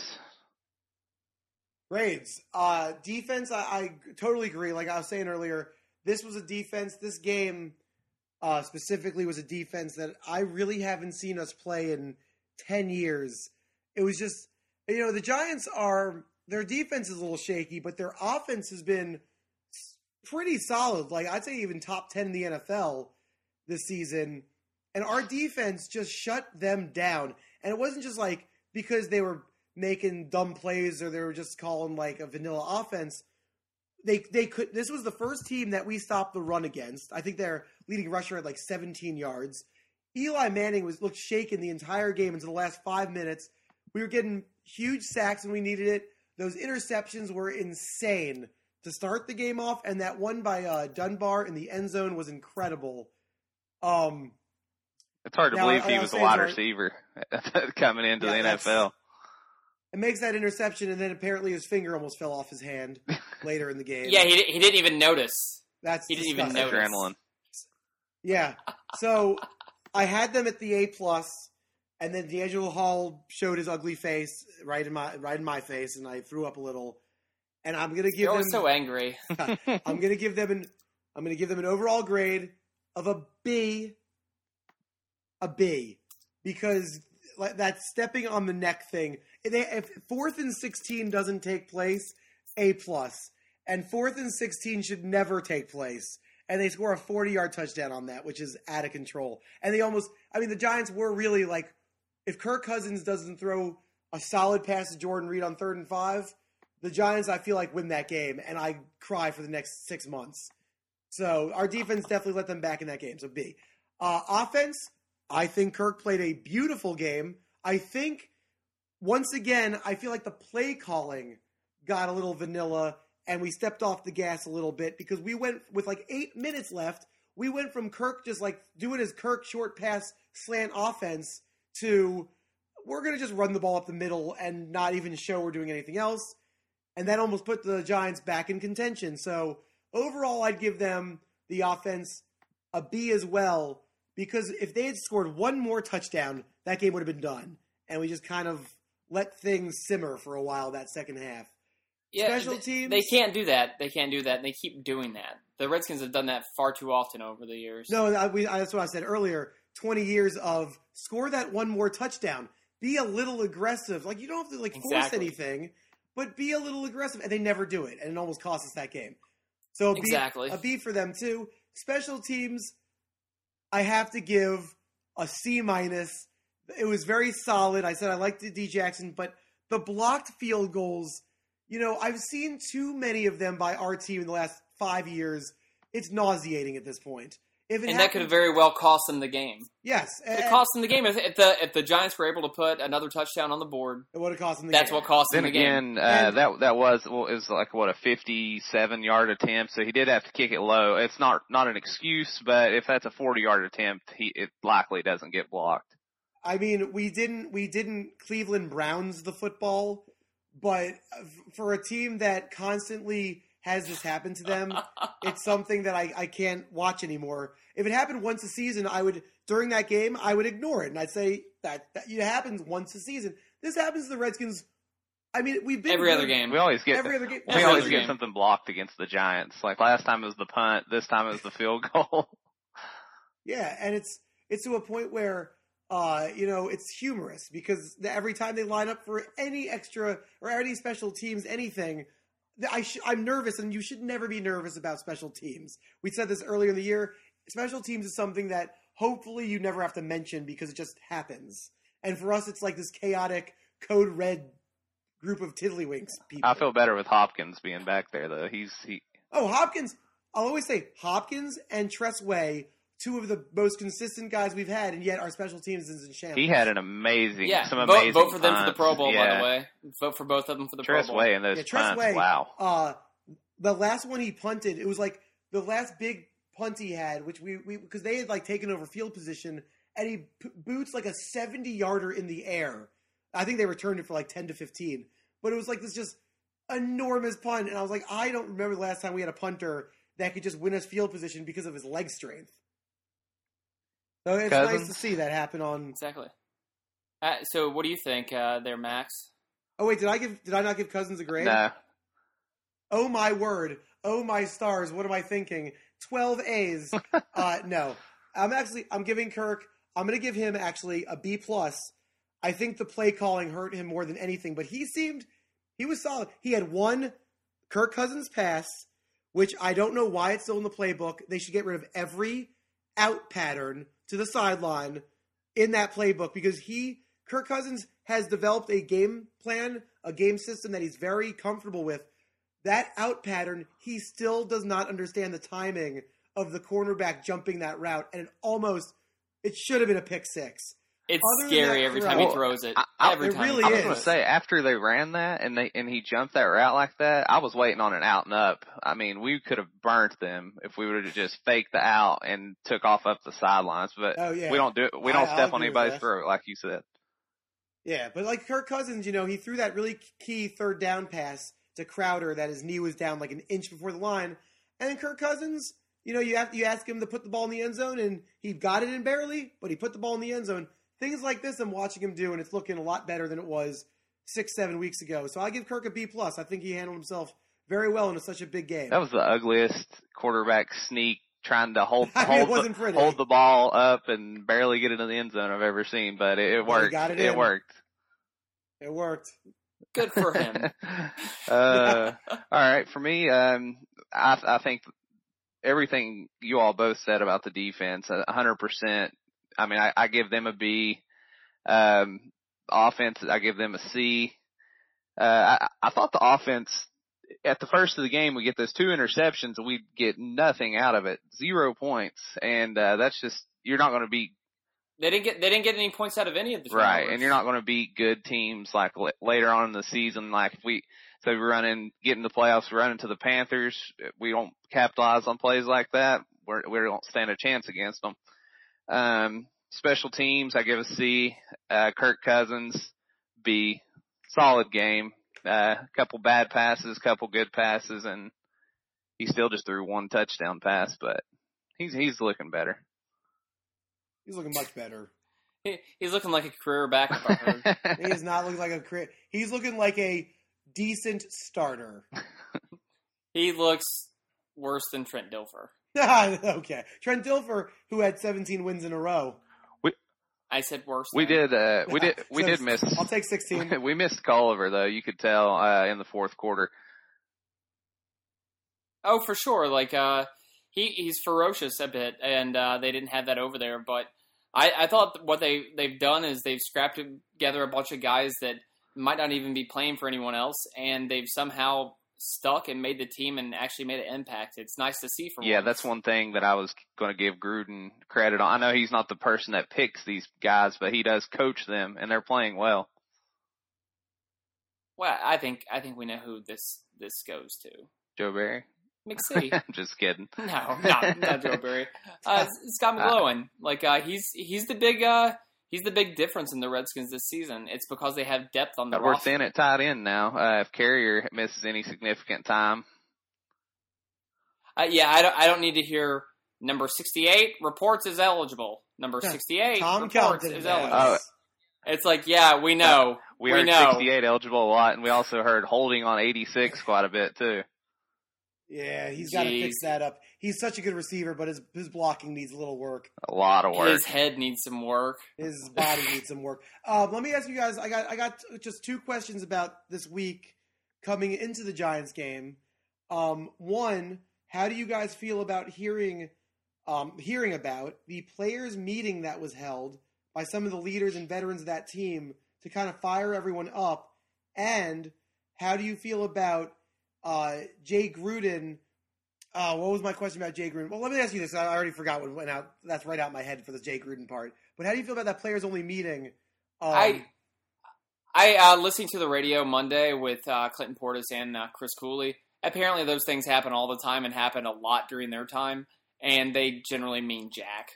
S2: Grades. Uh, defense, I, I totally agree. Like I was saying earlier, this was a defense. This game uh, specifically was a defense that I really haven't seen us play in 10 years. It was just, you know, the Giants are, their defense is a little shaky, but their offense has been pretty solid. Like I'd say even top 10 in the NFL this season. And our defense just shut them down. And it wasn't just like because they were making dumb plays or they were just calling like a vanilla offense. They they could this was the first team that we stopped the run against. I think their leading rusher had like 17 yards. Eli Manning was looked shaken the entire game until the last 5 minutes. We were getting huge sacks when we needed it. Those interceptions were insane to start the game off and that one by uh, Dunbar in the end zone was incredible. Um
S3: It's hard to believe
S2: I-
S3: he
S2: I
S3: was a wide receiver coming into
S2: Yeah,
S3: the NFL.
S2: it makes that interception and then apparently his finger almost fell off his hand later in the game.
S1: Yeah, he, he didn't even notice.
S2: That's
S1: he didn't even
S2: disgusting.
S1: notice.
S3: Adrenaline.
S2: Yeah. So I had them at the A plus, and then DeAngelo Hall showed his ugly face right in my right in my face, and I threw up a little. And I'm gonna give
S1: You're
S2: them.
S1: so angry.
S2: I'm gonna give them an. I'm gonna give them an overall grade of a B. A B, because like, that stepping on the neck thing. They, if fourth and sixteen doesn't take place, A plus, and fourth and sixteen should never take place. And they score a 40 yard touchdown on that, which is out of control. And they almost, I mean, the Giants were really like, if Kirk Cousins doesn't throw a solid pass to Jordan Reed on third and five, the Giants, I feel like, win that game, and I cry for the next six months. So our defense definitely let them back in that game. So B. Uh, offense, I think Kirk played a beautiful game. I think once again, I feel like the play calling got a little vanilla, and we stepped off the gas a little bit because we went with like eight minutes left. We went from Kirk just like doing his Kirk short pass slant offense to we're going to just run the ball up the middle and not even show we're doing anything else. And that almost put the Giants back in contention. So overall, I'd give them the offense a B as well because if they had scored one more touchdown, that game would have been done. And we just kind of let things simmer for a while that second half.
S1: Yeah,
S2: Special
S1: th-
S2: teams?
S1: They can't do that. They can't do that. And they keep doing that. The Redskins have done that far too often over the years.
S2: No, I, we, I, that's what I said earlier. 20 years of score that one more touchdown. Be a little aggressive. Like, you don't have to, like, force
S1: Exactly.
S2: anything, but be a little aggressive. And they never do it. And it almost cost us that game. So a B,
S1: Exactly.
S2: a B for them, too. Special teams, I have to give a C minus. It was very solid. I said I liked the D Jackson, but the blocked field goals, you know, I've seen too many of them by our team in the last five years. It's nauseating at this point. If it
S1: and that could have very well cost them the game.
S2: yes,
S1: It cost them the game if, if the if the Giants were able to put another touchdown on the board.
S2: It would have cost them the
S1: That's
S2: game.
S1: what cost them
S3: Then
S1: the game.
S3: again, uh,
S2: And-
S3: that that was well, it was like what a fifty-seven yard attempt, so he did have to kick it low. It's not not an excuse, but if that's a forty-yard attempt, he it likely doesn't get blocked.
S2: I mean, we didn't we didn't Cleveland Browns the football, but for a team that constantly has this happen to them, it's something that I, I can't watch anymore. If it happened once a season, I would during that game I would ignore it and I'd say that, that it happens once a season. This happens to the Redskins. I mean, we've been
S1: Every other game.
S3: We always get
S2: Every other game.
S3: we
S1: Every
S3: always get
S1: game.
S3: something blocked against the Giants. Like last time it was the punt, this time it was the field goal.
S2: Yeah, and it's it's to a point where uh, you know it's humorous because the, every time they line up for any extra or any special teams, anything, I sh- I'm nervous, and you should never be nervous about special teams. We said this earlier in the year. Special teams is something that hopefully you never have to mention because it just happens. And for us, it's like this chaotic code red group of tiddlywinks people.
S3: I feel better with Hopkins being back there though. He's he
S2: Oh, Hopkins. I'll always say Hopkins and Tress Way, two of the most consistent guys we've had, and yet our special teams is in shambles.
S3: He had an amazing,
S1: Yeah,
S3: some
S1: vote,
S3: amazing
S1: vote for them for the. Pro Bowl. By the way, vote for both of them for the
S3: Tress
S1: Pro Bowl.
S3: Way and those
S2: Yeah, Tress
S3: punts.
S2: Way.
S3: Wow.
S2: Uh, the last one he punted, it was like the last big punt he had, which we we because they had like taken over field position, and he p- boots like a seventy yarder in the air. I think they returned it for like ten to fifteen, but it was like this just enormous punt, and I was like, I don't remember the last time we had a punter that could just win us field position because of his leg strength. So it's nice to see that happen on.
S1: Exactly. Uh, so, what do you think uh, there, Max?
S2: Oh wait, did I give? Did I not give Cousins a grade?
S3: No.
S2: Oh my word. Oh my stars. What am I thinking? 12 A's. uh, no. I'm actually, I'm giving Kirk, I'm going to give him actually a B plus. I think the play calling hurt him more than anything, but he seemed, he was solid. He had one Kirk Cousins pass, which I don't know why it's still in the playbook. They should get rid of every out pattern to the sideline in that playbook because he, Kirk Cousins, has developed a game plan, a game system that he's very comfortable with that out pattern, he still does not understand the timing of the cornerback jumping that route, and it almost it should have been a pick six.
S1: It's
S2: Other
S1: scary
S2: that
S1: every
S2: throw-
S1: time he throws it.
S3: I- I-
S1: every
S2: It
S1: time. he
S2: really
S3: I was going to say after they ran that and they and he jumped that route like that, I was waiting on an out and up. I mean, we could have burnt them if we would have just faked the out and took off up the sidelines. But
S2: Oh yeah,
S3: we don't do it. We don't
S2: I'll
S3: step on
S2: agree with
S3: anybody's
S2: that.
S3: throat, like you said.
S2: yeah. But like Kirk Cousins, you know, he threw that really key third down pass to Crowder that his knee was down like an inch before the line, and then Kirk Cousins, you know, you have you ask him to put the ball in the end zone, and he got it in barely, but he put the ball in the end zone. Things like this, I'm watching him do, and it's looking a lot better than it was six, seven weeks ago. So I give Kirk a B plus. I think he handled himself very well in such a big game.
S3: That was the ugliest quarterback sneak trying to hold
S2: I mean,
S3: hold, the, hold the ball up and barely get into the end zone I've ever seen, but it, it worked.
S2: got it
S3: it worked.
S2: It worked.
S1: Good for him.
S3: uh, all right, for me, um, I, I think everything you all both said about the defense, hundred percent. I mean, I, I give them a B. Um, offense, I give them a C. Uh, I, I thought the offense at the first of the game we get those two interceptions and we get nothing out of it, zero points, and uh, that's just you're not going to beat
S1: They didn't get they didn't get any points out of any of the
S3: Right,
S1: turnovers.
S3: and you're not going to beat good teams like l- later on in the season. Like if we, so we run in, get in the playoffs, run into the Panthers. We don't capitalize on plays like that. We're, we don't stand a chance against them. Um, special teams, I give a C. Uh, Kirk Cousins, B. Solid game. Uh, couple bad passes, couple good passes, and he still just threw one touchdown pass, but he's, he's looking better.
S2: He's looking much better.
S1: He- he's looking like a career backup. I.
S2: He is not looking like a cra- he's looking like a decent starter.
S1: he looks worse than Trent Dilfer.
S2: okay. Trent Dilfer, who had 17 wins in a row.
S1: We, I said worse.
S3: we did, uh, we did, we
S2: So
S3: did miss.
S2: I'll take 16.
S3: we missed Culliver though. You could tell uh, in the fourth quarter.
S1: Oh, for sure. Like uh, he he's ferocious a bit, and uh, they didn't have that over there. But I, I thought what they they've done is they've scrapped together a bunch of guys that might not even be playing for anyone else, and they've somehow stuck and made the team and actually made an impact. It's nice to see for
S3: Yeah,
S1: once.
S3: that's one thing that I was going to give Gruden credit on. I know he's not the person that picks these guys, but he does coach them, and they're playing well.
S1: Well, I think I think we know who this this goes to.
S3: Joe Barry.
S1: McSee.
S3: I'm just kidding.
S1: No, not not Joe Barry. Uh, Scot McCloughan. Like uh, he's he's the big uh, he's the big difference in the Redskins this season. It's because they have depth on the
S3: But we're
S1: roster.
S3: thin at tight end now. Uh, if Carrier misses any significant time,
S1: Uh, yeah, I don't I don't need to hear number sixty eight reports is eligible. Number sixty eight
S2: Tom
S1: reports is eligible.
S3: Oh.
S1: It's like yeah, we know.
S3: we,
S1: We
S3: heard
S1: know.
S3: 68 eligible a lot, and we also heard holding on 86 quite a bit too.
S2: Yeah, he's got to fix that up. He's such a good receiver, but his his blocking needs a little work.
S3: A lot of work.
S1: His head needs some work.
S2: His body needs some work. Um, let me ask you guys. I got I got just two questions about this week coming into the Giants game. Um, one, how do you guys feel about hearing um, hearing about the players' meeting that was held by some of the leaders and veterans of that team to kind of fire everyone up? And how do you feel about uh, Jay Gruden Uh, what was my question about Jay Gruden? Well, let me ask you this. I already forgot what went out. That's right out my head for the Jay Gruden part. But how do you feel about that players only meeting? Um,
S1: I I uh, listening to the radio Monday with uh, Clinton Portis and uh, Chris Cooley. Apparently, those things happen all the time and happen a lot during their time, and they generally mean jack.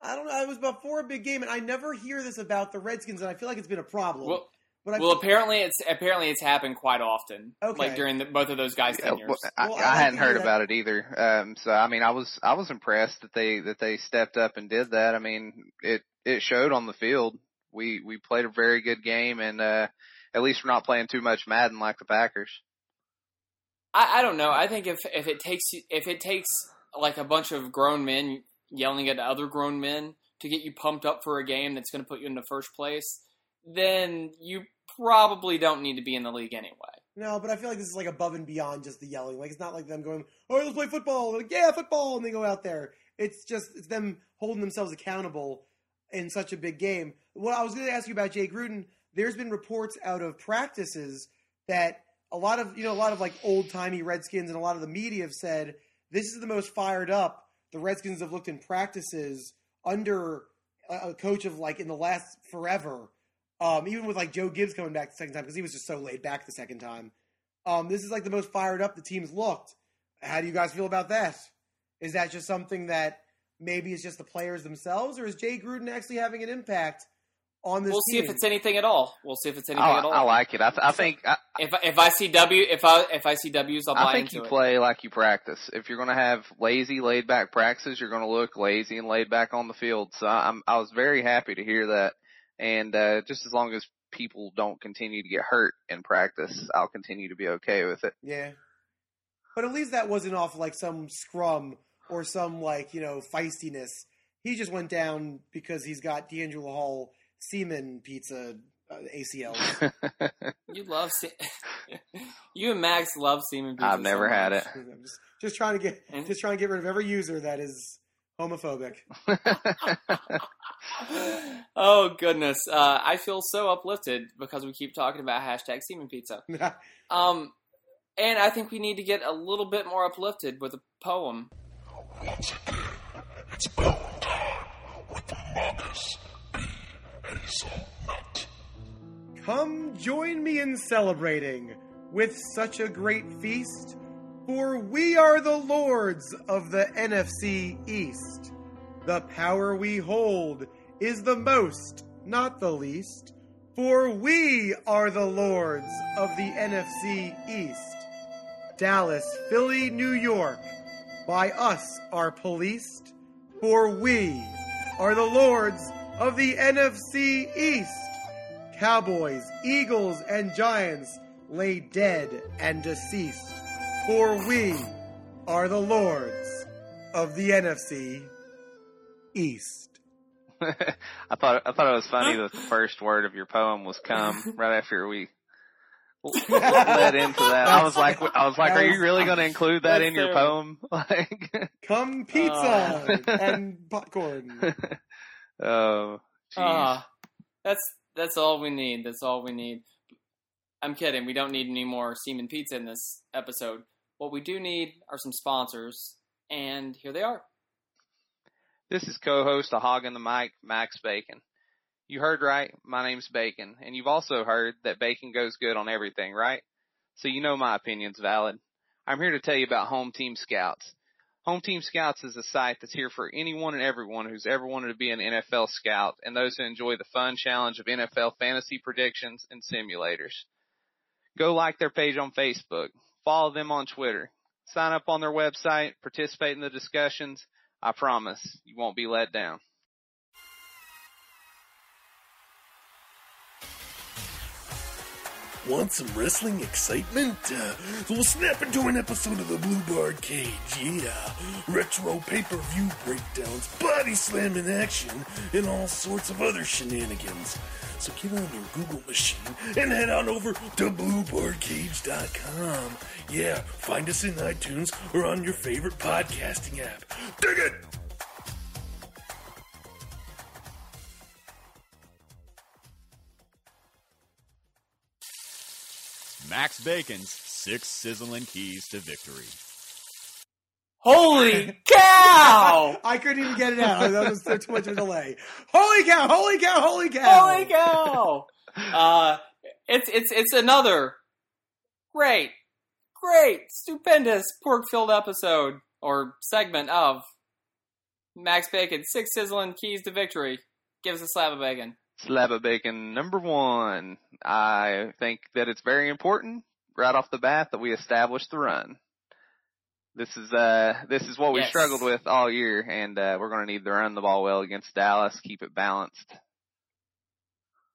S2: I don't know. It was before a big game, and I never hear this about the Redskins, and I feel like it's been a problem.
S1: Well,
S2: but I
S1: well, apparently it's apparently it's happened quite often.
S2: Okay.
S1: like during the, both of those guys'
S3: Yeah,
S1: tenures.
S3: well, I,
S2: Well, I
S3: I hadn't heard
S2: that-
S3: about it either. Um, so I mean, I was I was impressed that they that they stepped up and did that. I mean, it it showed on the field. We we played a very good game, and uh, at least we're not playing too much Madden like the Packers.
S1: I, I don't know. I think if if it takes if it takes like a bunch of grown men yelling at other grown men to get you pumped up for a game that's going to put you in the first place, then you probably don't need to be in the league anyway.
S2: no, but I feel like this is like above and beyond just the yelling. Like it's not like them going, "Oh, let's play football." Like, yeah, football, and they go out there. It's just it's them holding themselves accountable in such a big game. What I was going to ask you about Jay Gruden, there's been reports out of practices that a lot of you know a lot of like old timey Redskins and a lot of the media have said this is the most fired up the Redskins have looked in practices under a coach of like in the last forever. Um, even with like Joe Gibbs coming back the second time because he was just so laid back the second time. Um, this is like the most fired up the team's looked. How do you guys feel about that? Is that just something that maybe it's just the players themselves, or is Jay Gruden actually having an impact on this
S1: We'll see
S2: team?
S1: if it's anything at all. We'll see if it's anything
S3: I,
S1: at all.
S3: I like it. I, th- I think I,
S1: if if I see W if I if I see W's, I'll buy
S3: I think
S1: into
S3: you
S1: it.
S3: play like you practice. If you're going to have lazy, laid back practices, you're going to look lazy and laid back on the field. So I'm, I was very happy to hear that. And, uh, just as long as people don't continue to get hurt in practice, I'll continue to be okay with it.
S2: Yeah. But at least that wasn't off like some scrum or some like, you know, feistiness. He just went down because he's got DeAngelo Hall semen pizza uh, ACLs.
S1: You love se- you and Max love semen. pizza
S3: I've never
S1: so
S3: had
S1: much.
S3: it.
S2: I'm just, just trying to get just trying to get rid of every user that is homophobic.
S1: oh goodness, uh, I feel so uplifted because we keep talking about hashtag semen pizza. Um, and I think we need to get a little bit more uplifted with a poem.
S4: Once again, it's bone time with the Marcus B. Hazelnut.
S2: Come join me in celebrating with such a great feast, for we are the lords of the NFC East. The power we hold is the most, not the least, for we are the lords of the NFC East. Dallas, Philly, New York, by us are policed, for we are the lords of the NFC East. Cowboys, Eagles, and Giants lay dead and deceased, for we are the lords of the NFC East.
S3: I thought, I thought it was funny that the first word of your poem was come right after we led into that. I was like, I was like, are you really going to include that in your poem? Like,
S2: Come pizza and popcorn.
S3: oh, jeez.
S1: Ah, that's that's all we need. That's all we need. I'm kidding. We don't need any more semen pizza in this episode. What we do need are some sponsors, and here they are.
S3: This is co-host of Hoggin' the Mic, Max Bacon. You heard right, my name's Bacon, and you've also heard that bacon goes good on everything, right? So you know my opinion's valid. I'm here to tell you about Home Team Scouts. Home Team Scouts is a site that's here for anyone and everyone who's ever wanted to be an NFL scout and those who enjoy the fun challenge of NFL fantasy predictions and simulators. Go like their page on Facebook, follow them on Twitter, sign up on their website, participate in the discussions, I promise you won't be let down.
S4: Want some wrestling excitement? Uh, we'll snap into an episode of the Blue Bar Cage, yeah. Retro pay-per-view breakdowns, body slamming action, and all sorts of other shenanigans. So get on your Google machine and head on over to BlueBarCage.com. Yeah, find us in iTunes or on your favorite podcasting app. Dig it!
S5: Max Bacon's six sizzling keys to victory.
S1: Holy cow!
S2: I couldn't even get it out. That was too much of a delay. Holy cow! Holy cow! Holy cow!
S1: Holy cow! Uh, it's it's it's another great, great, stupendous pork-filled episode or segment of Max Bacon. Six sizzling keys to victory. Give us a slab of bacon.
S3: Slab of bacon number one. I think that it's very important right off the bat that we establish the run. This is uh this is what we
S1: Yes.
S3: struggled with all year, and uh, we're going to need to run the ball well against Dallas. Keep it balanced.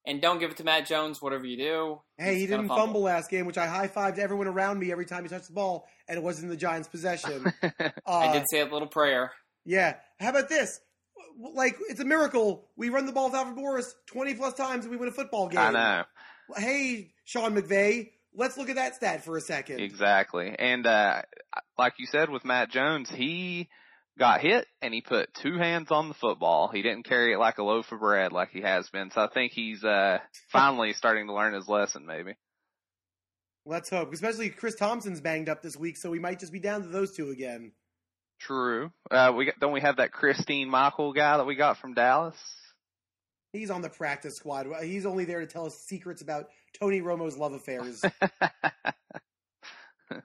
S1: And don't give it to Matt Jones. Whatever you do,
S2: Hey, he didn't fumble. last game, which I high fived everyone around me every time he touched the ball, and it wasn't in the Giants' possession. Uh,
S1: I did say a little prayer.
S2: Yeah. How about this? Like, it's a miracle. We run the ball with Alfred Morris 20 plus times and we win a football game.
S3: I know
S2: Hey, Sean McVay, let's look at that stat for a second.
S3: exactly, and uh, like you said with Matt Jones, he got hit and he put two hands on the football. He didn't carry it like a loaf of bread like he has been. So I think he's uh finally starting to learn his lesson. Maybe.
S2: Let's hope. Especially Chris Thompson's banged up this week, so we might just be down to those two again.
S3: True. Uh, we got, don't we have that Christine Michael guy that we got from Dallas?
S2: He's on the practice squad. He's only there to tell us secrets about Tony Romo's love affairs.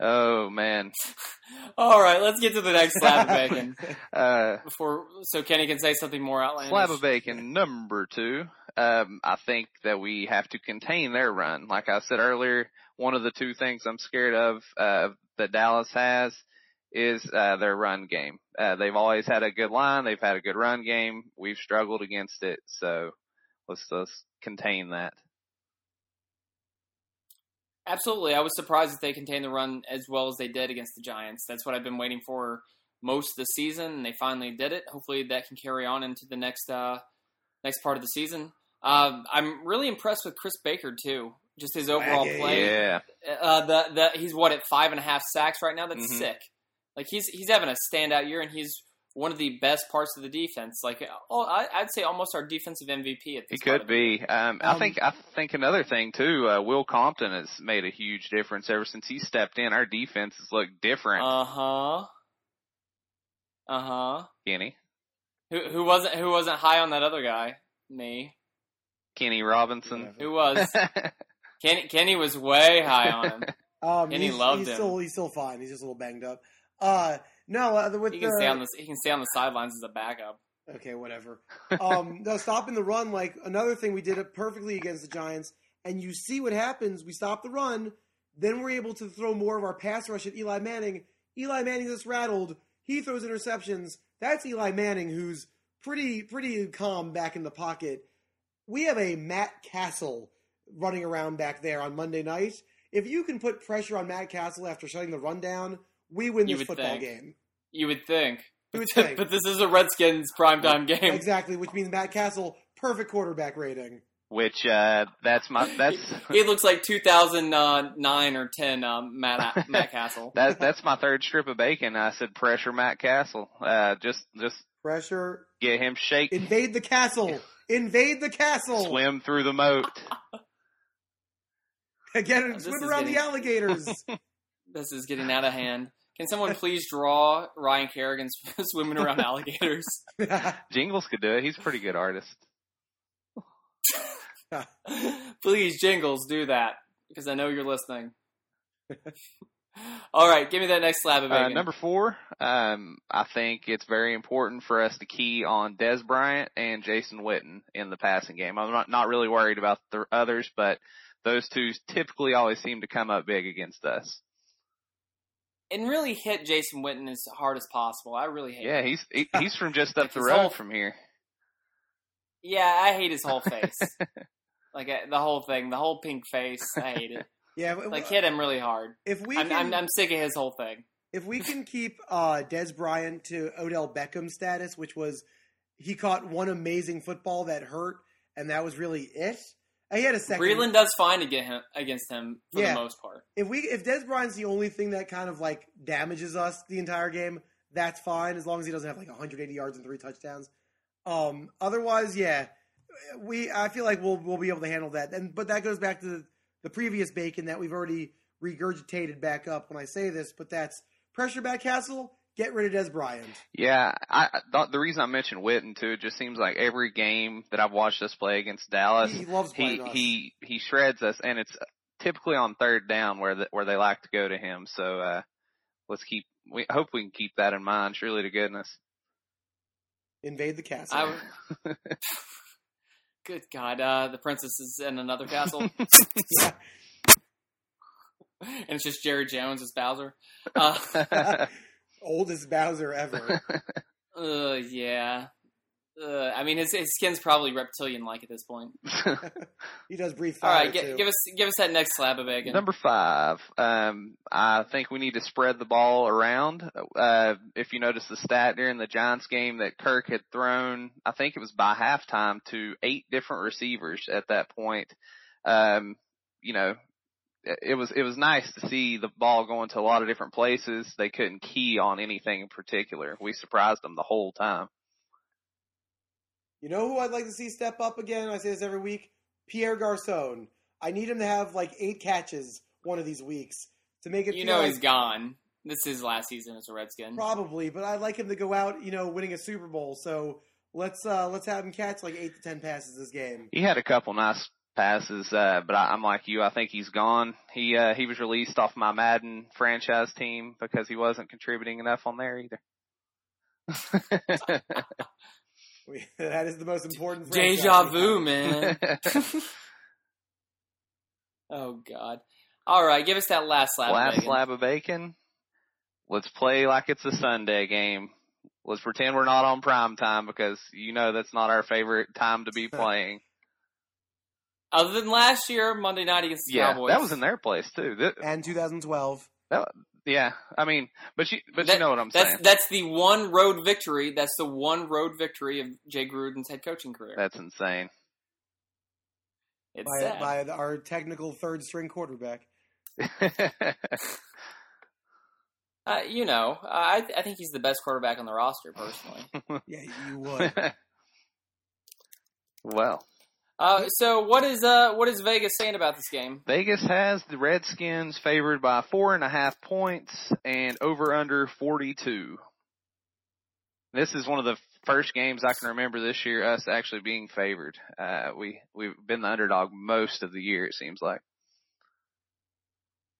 S3: oh man.
S1: All right, let's get to the next slab of bacon
S3: Uh,
S1: before so Kenny can say something more outlandish.
S3: slab of bacon number two. Um, I think that we have to contain their run. Like I said earlier, one of the two things I'm scared of uh, that Dallas has is uh, their run game. Uh, they've always had a good line. They've had a good run game. We've struggled against it, so let's let's contain that.
S1: Absolutely, I was surprised that they contained the run as well as they did against the Giants. That's what I've been waiting for most of the season, and they finally did it. Hopefully, that can carry on into the next uh, next part of the season. Uh, I'm really impressed with Chris Baker too. Just his overall
S2: Swaggy.
S1: play.
S3: Yeah.
S1: Uh, the the he's what at five and a half sacks right now. That's
S3: Mhm.
S1: sick. Like he's he's having a standout year, and he's one of the best parts of the defense. Like oh, I, I'd say almost our defensive MVP at
S3: He
S1: this. part
S3: could be. Um, I
S2: Um,
S3: think I think another thing too. Uh, Will Compton has made a huge difference ever since he stepped in. Our defense has looked different.
S1: Uh huh. Uh huh.
S3: Kenny,
S1: Who who wasn't who wasn't high on that other guy? Me.
S3: Keenan Robinson.
S1: Who was? Kenny Kenny was way high on him.
S2: Um,
S1: And he
S2: he's,
S1: loved
S2: he's
S1: him.
S2: Still, he's still fine. He's just a little banged up. Uh, no, uh, with
S1: He
S2: the
S1: can stay on the he can stay on the sidelines as a backup.
S2: okay, whatever. Um, no, stopping the run. Like another thing, we did it perfectly against the Giants, and you see what happens. We stop the run, then we're able to throw more of our pass rush at Eli Manning. Eli Manning just rattled. He throws interceptions. That's Eli Manning, who's pretty pretty calm back in the pocket. We have a Matt Cassel running around back there on Monday night. If you can put pressure on Matt Cassel after shutting the run down, we win
S1: You
S2: this
S1: would
S2: football
S1: think.
S2: game.
S1: You would think.
S2: You would think.
S1: but this is a Redskins primetime game.
S2: Exactly, which means Matt Cassel, perfect quarterback rating.
S3: Which uh, that's my that's
S1: He looks like 2009 or 10 um, Matt Matt Cassel.
S3: that that's my third strip of bacon. I said pressure Matt Cassel. Uh, just just
S2: Pressure.
S3: get him shake,
S2: Invade the castle. Invade the castle.
S3: swim through the moat.
S2: Get him. Swim around
S1: getting-
S2: the alligators.
S1: This is getting out of hand. Can someone please draw Ryan Kerrigan swimming around alligators?
S3: Jingles could do it. He's a pretty good artist.
S1: please, Jingles, do that because I know you're listening. All right, give me that next slab of
S3: Uh,
S1: bacon.
S3: number four, um, I think it's very important for us to key on Dez Bryant and Jason Witten in the passing game. I'm not, not really worried about the others, but those two typically always seem to come up big against us.
S1: And really hit Jason Witten as hard as possible. I really hate.
S3: Yeah, he's he, he's from just up the road
S1: whole-
S3: from here.
S1: Yeah, I hate his whole face. like uh, the whole thing, the whole pink face. I hate it.
S2: yeah, but-
S1: Like hit him really hard.
S2: if we
S1: I'm,
S2: can,
S1: I'm, I'm sick of his whole thing.
S2: if we can keep uh, Dez Bryant to Odell Beckham status, which was he caught one amazing football that hurt, and that was really it. He had a second.
S1: Breeland does fine to him against him for
S2: Yeah.
S1: the most part.
S2: if we if Dez Bryant's the only thing that kind of like damages us the entire game, that's fine as long as he doesn't have like 180 yards and three touchdowns. Um, otherwise, yeah, we I feel like we'll we'll be able to handle that. And but that goes back to the, the previous bacon that we've already regurgitated back up when I say this. But that's pressure back Cassel, get rid of Dez Bryant.
S3: Yeah, I I thought the reason I mentioned Witten too, it just seems like every game that I've watched us play against Dallas,
S2: He loves
S3: he
S2: us.
S3: he he shreds us, and it's typically on third down where the, where they like to go to him. So uh let's keep. We hope we can keep that in mind. Surely to goodness.
S2: Invade the castle.
S1: I Good God, uh, the princess is in another castle, and it's just Jerry Jones as Bowser. Uh,
S2: Oldest Bowser ever.
S1: uh, yeah. Uh, I mean, his, his skin's probably reptilian-like at this point.
S2: he does breathe
S1: All
S2: fire
S1: right,
S2: too.
S1: gi- give us give us that next slab of bacon.
S3: Number five, um, I think we need to spread the ball around. Uh, if you notice the stat during the Giants game that Kirk had thrown, I think it was by halftime to eight different receivers at that point. Um, you know, it it was, it was nice to see the ball going to a lot of different places. They couldn't key on anything in particular. We surprised them the whole time.
S2: You know who I'd like to see step up again? I say this every week. Pierre Garcon. I need him to have like eight catches one of these weeks to make it.
S1: you know
S2: like,
S1: he's gone. This is his last season as a Redskin.
S2: probably, but I'd like him to go out, you know, winning a Super Bowl. So let's uh let's have him catch like eight to ten passes this game.
S3: He had a couple nice passes, uh, but I, I'm like you. I think he's gone. He uh, he was released off my Madden franchise team because he wasn't contributing enough on there either.
S2: That is the most important.
S1: Deja vu, man. oh God. All right, give us that last slab. of
S3: Last
S1: bacon.
S3: slab of bacon. Let's play like it's a Sunday game. Let's pretend we're not on prime time because you know that's not our favorite time to be playing.
S1: Other than last year, Monday night against the
S3: yeah,
S1: Cowboys.
S3: that was in their place too. Th-
S2: And 2012.
S3: yeah, I mean, but you but
S1: That-
S3: you know what I'm
S1: That's
S3: saying.
S1: that's the one road victory. That's the one road victory of Jay Gruden's head coaching career.
S3: That's insane.
S1: it's
S2: by,
S1: sad.
S2: by our technical third string quarterback.
S1: Uh, you know, I I think he's the best quarterback on the roster personally.
S2: Yeah, you would.
S3: well,
S1: Uh, so what is uh what is Vegas saying about this game?
S3: Vegas has the Redskins favored by four and a half points and over under 42. This is one of the first games I can remember this year us actually being favored. Uh, we, we've been the underdog most of the year, it seems like.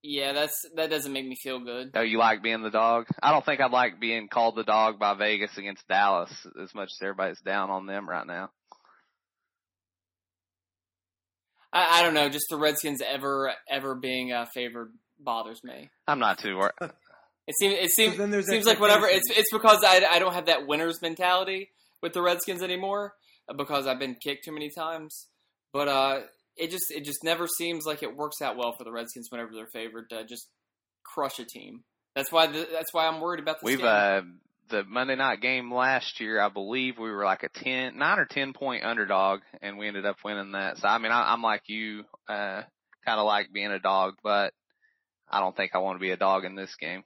S1: Yeah, that's that doesn't make me feel good.
S3: Oh, you like being the dog? I don't think I'd like being called the dog by Vegas against Dallas as much as everybody's down on them right now.
S1: I, I don't know, just the Redskins ever ever being uh, favored bothers me.
S3: I'm not too worried.
S1: It seems it seems
S2: then there's
S1: seems like whatever. It's it's because I, I don't have that winner's mentality with the Redskins anymore uh, because I've been kicked too many times. But uh, it just it just never seems like it works out well for the Redskins whenever they're favored to just crush a team. That's why the, that's why I'm worried about this
S3: We've
S1: game.
S3: uh the Monday night game last year, I believe we were like a ten, nine or ten point underdog, and we ended up winning that. So I mean, I, I'm like you, uh, kind of like being a dog, but I don't think I want to be a dog in this game.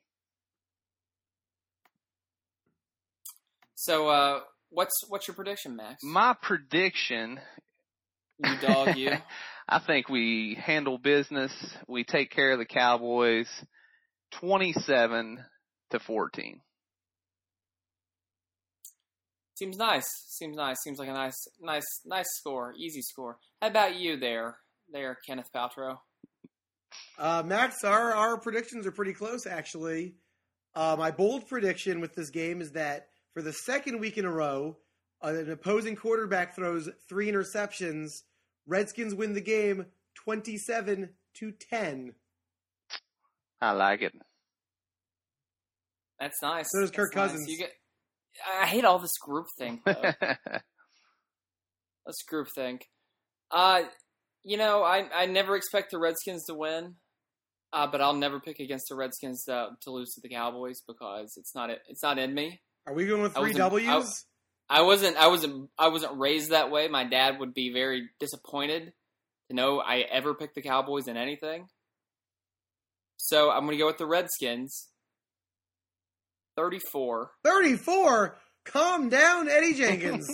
S1: so uh, what's what's your prediction, Max?
S3: My prediction,
S1: you dog, you.
S3: I think we handle business. We take care of the Cowboys, twenty-seven to fourteen.
S1: Seems nice. Seems nice. Seems like a nice, nice, nice score. Easy score. How about you there, there, Kenneth Paltrow?
S2: Uh, Max, our, our predictions are pretty close, actually. Uh, my bold prediction with this game is that for the second week in a row, uh, an opposing quarterback throws three interceptions. Redskins win the game 27 to 10.
S3: I like it.
S1: That's nice.
S2: So does
S1: That's
S2: Kirk
S1: nice.
S2: Cousins.
S1: You get. I hate all this group thing. Though. Let's group think. Uh, you know, I I never expect the Redskins to win, uh, but I'll never pick against the Redskins to, to lose to the Cowboys because it's not it's not in me.
S2: Are we going with three
S1: was in-
S2: W's?
S1: I wasn't I wasn't I wasn't raised that way. My dad would be very disappointed to know I ever picked the Cowboys in anything. So I'm going to go with the Redskins. 34.
S2: 34. Calm down, Eddie Jenkins.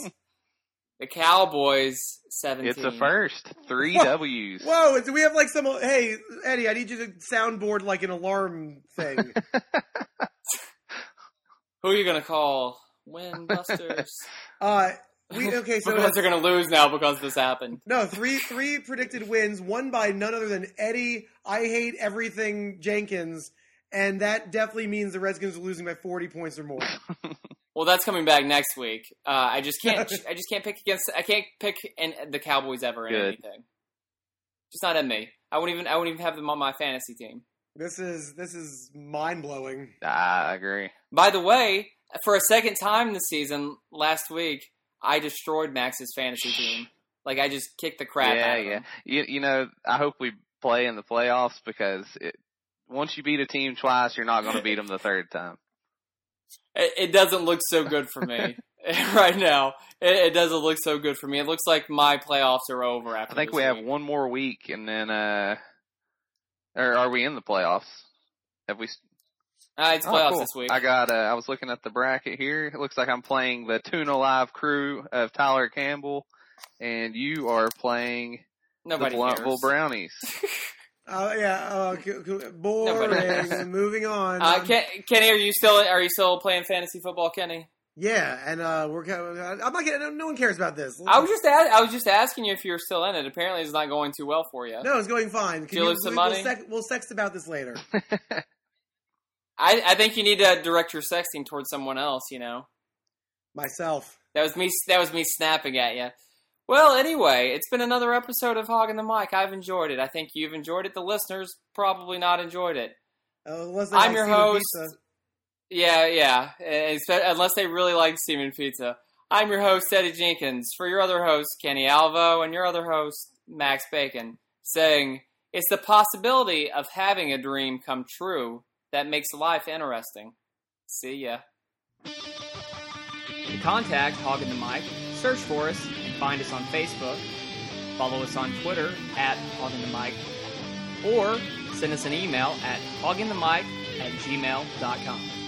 S1: The Cowboys 17.
S3: it's a first. Three
S2: Whoa.
S3: W's.
S2: Whoa, do we have like some. Hey, Eddie, I need you to soundboard like an alarm thing.
S1: Who are you gonna call? Windbusters.
S2: Uh, we okay. So
S1: because they're gonna lose now because this happened.
S2: no, three three predicted wins. One by none other than Eddie. I hate everything Jenkins, and that definitely means the Redskins are losing by forty points or more.
S1: Well, that's coming back next week. Uh, I just can't. I just can't pick against. I can't pick in the Cowboys ever in
S3: Good.
S1: anything. Just not in me. I wouldn't even. I wouldn't even have them on my fantasy team.
S2: This is this is mind blowing.
S3: I agree.
S1: By the way, for a second time this season, last week I destroyed Max's fantasy team. Like I just kicked the crap
S3: yeah,
S1: out of
S3: yeah.
S1: him.
S3: You, you know, I hope we play in the playoffs because it, once you beat a team twice, you're not going to beat them the third time.
S1: It, it doesn't look so good for me right now. It, it doesn't look so good for me. It looks like my playoffs are over after.
S3: I think we have one more week, and then, uh, or are we in the playoffs? Have we?
S1: Uh, it's
S3: Oh,
S1: playoffs
S3: cool.
S1: this week.
S3: I got. Uh, I was looking at the bracket here. It looks like I'm playing the Tuna Live crew of Tyler Campbell, and you are playing
S1: Nobody
S3: the
S1: cares.
S3: Brownies.
S2: Uh, yeah, uh, c- c-
S1: Nobody
S2: boring.
S1: cares.
S2: Moving on.
S1: Uh, Ken, Kenny, are you still are you still playing fantasy football, Kenny?
S2: yeah, and uh, we're. I'm not. Getting, no one cares about this.
S1: I was just a- I was just asking you if you're still in it. Apparently, it's not going too well for you.
S2: No, it's going fine. Can
S1: you lose some
S2: we'll,
S1: money?
S2: We'll, sex, we'll sext about this later.
S1: I, I think you need to direct your sexting towards someone else. You know,
S2: Myself.
S1: that was me. That was me snapping at you. Well, anyway, it's been another episode of Hoggin' the Mic. I've enjoyed it. I think you've enjoyed it. The listeners probably not enjoyed it.
S2: Uh,
S1: I'm
S2: like
S1: your host.
S2: Pizza.
S1: Yeah, yeah. Espe- Unless they really like semen pizza. I'm your host, Eddie Jenkins. For your other host, Kenny Alvo, and your other host, Max Bacon, saying it's the possibility of having a dream come true that makes life interesting. See ya. To contact Hoggin' the Mic, search for us and find us on Facebook. Follow us on Twitter at Hoggin' the Mic, or send us an email at hogandthemic at gmail.com.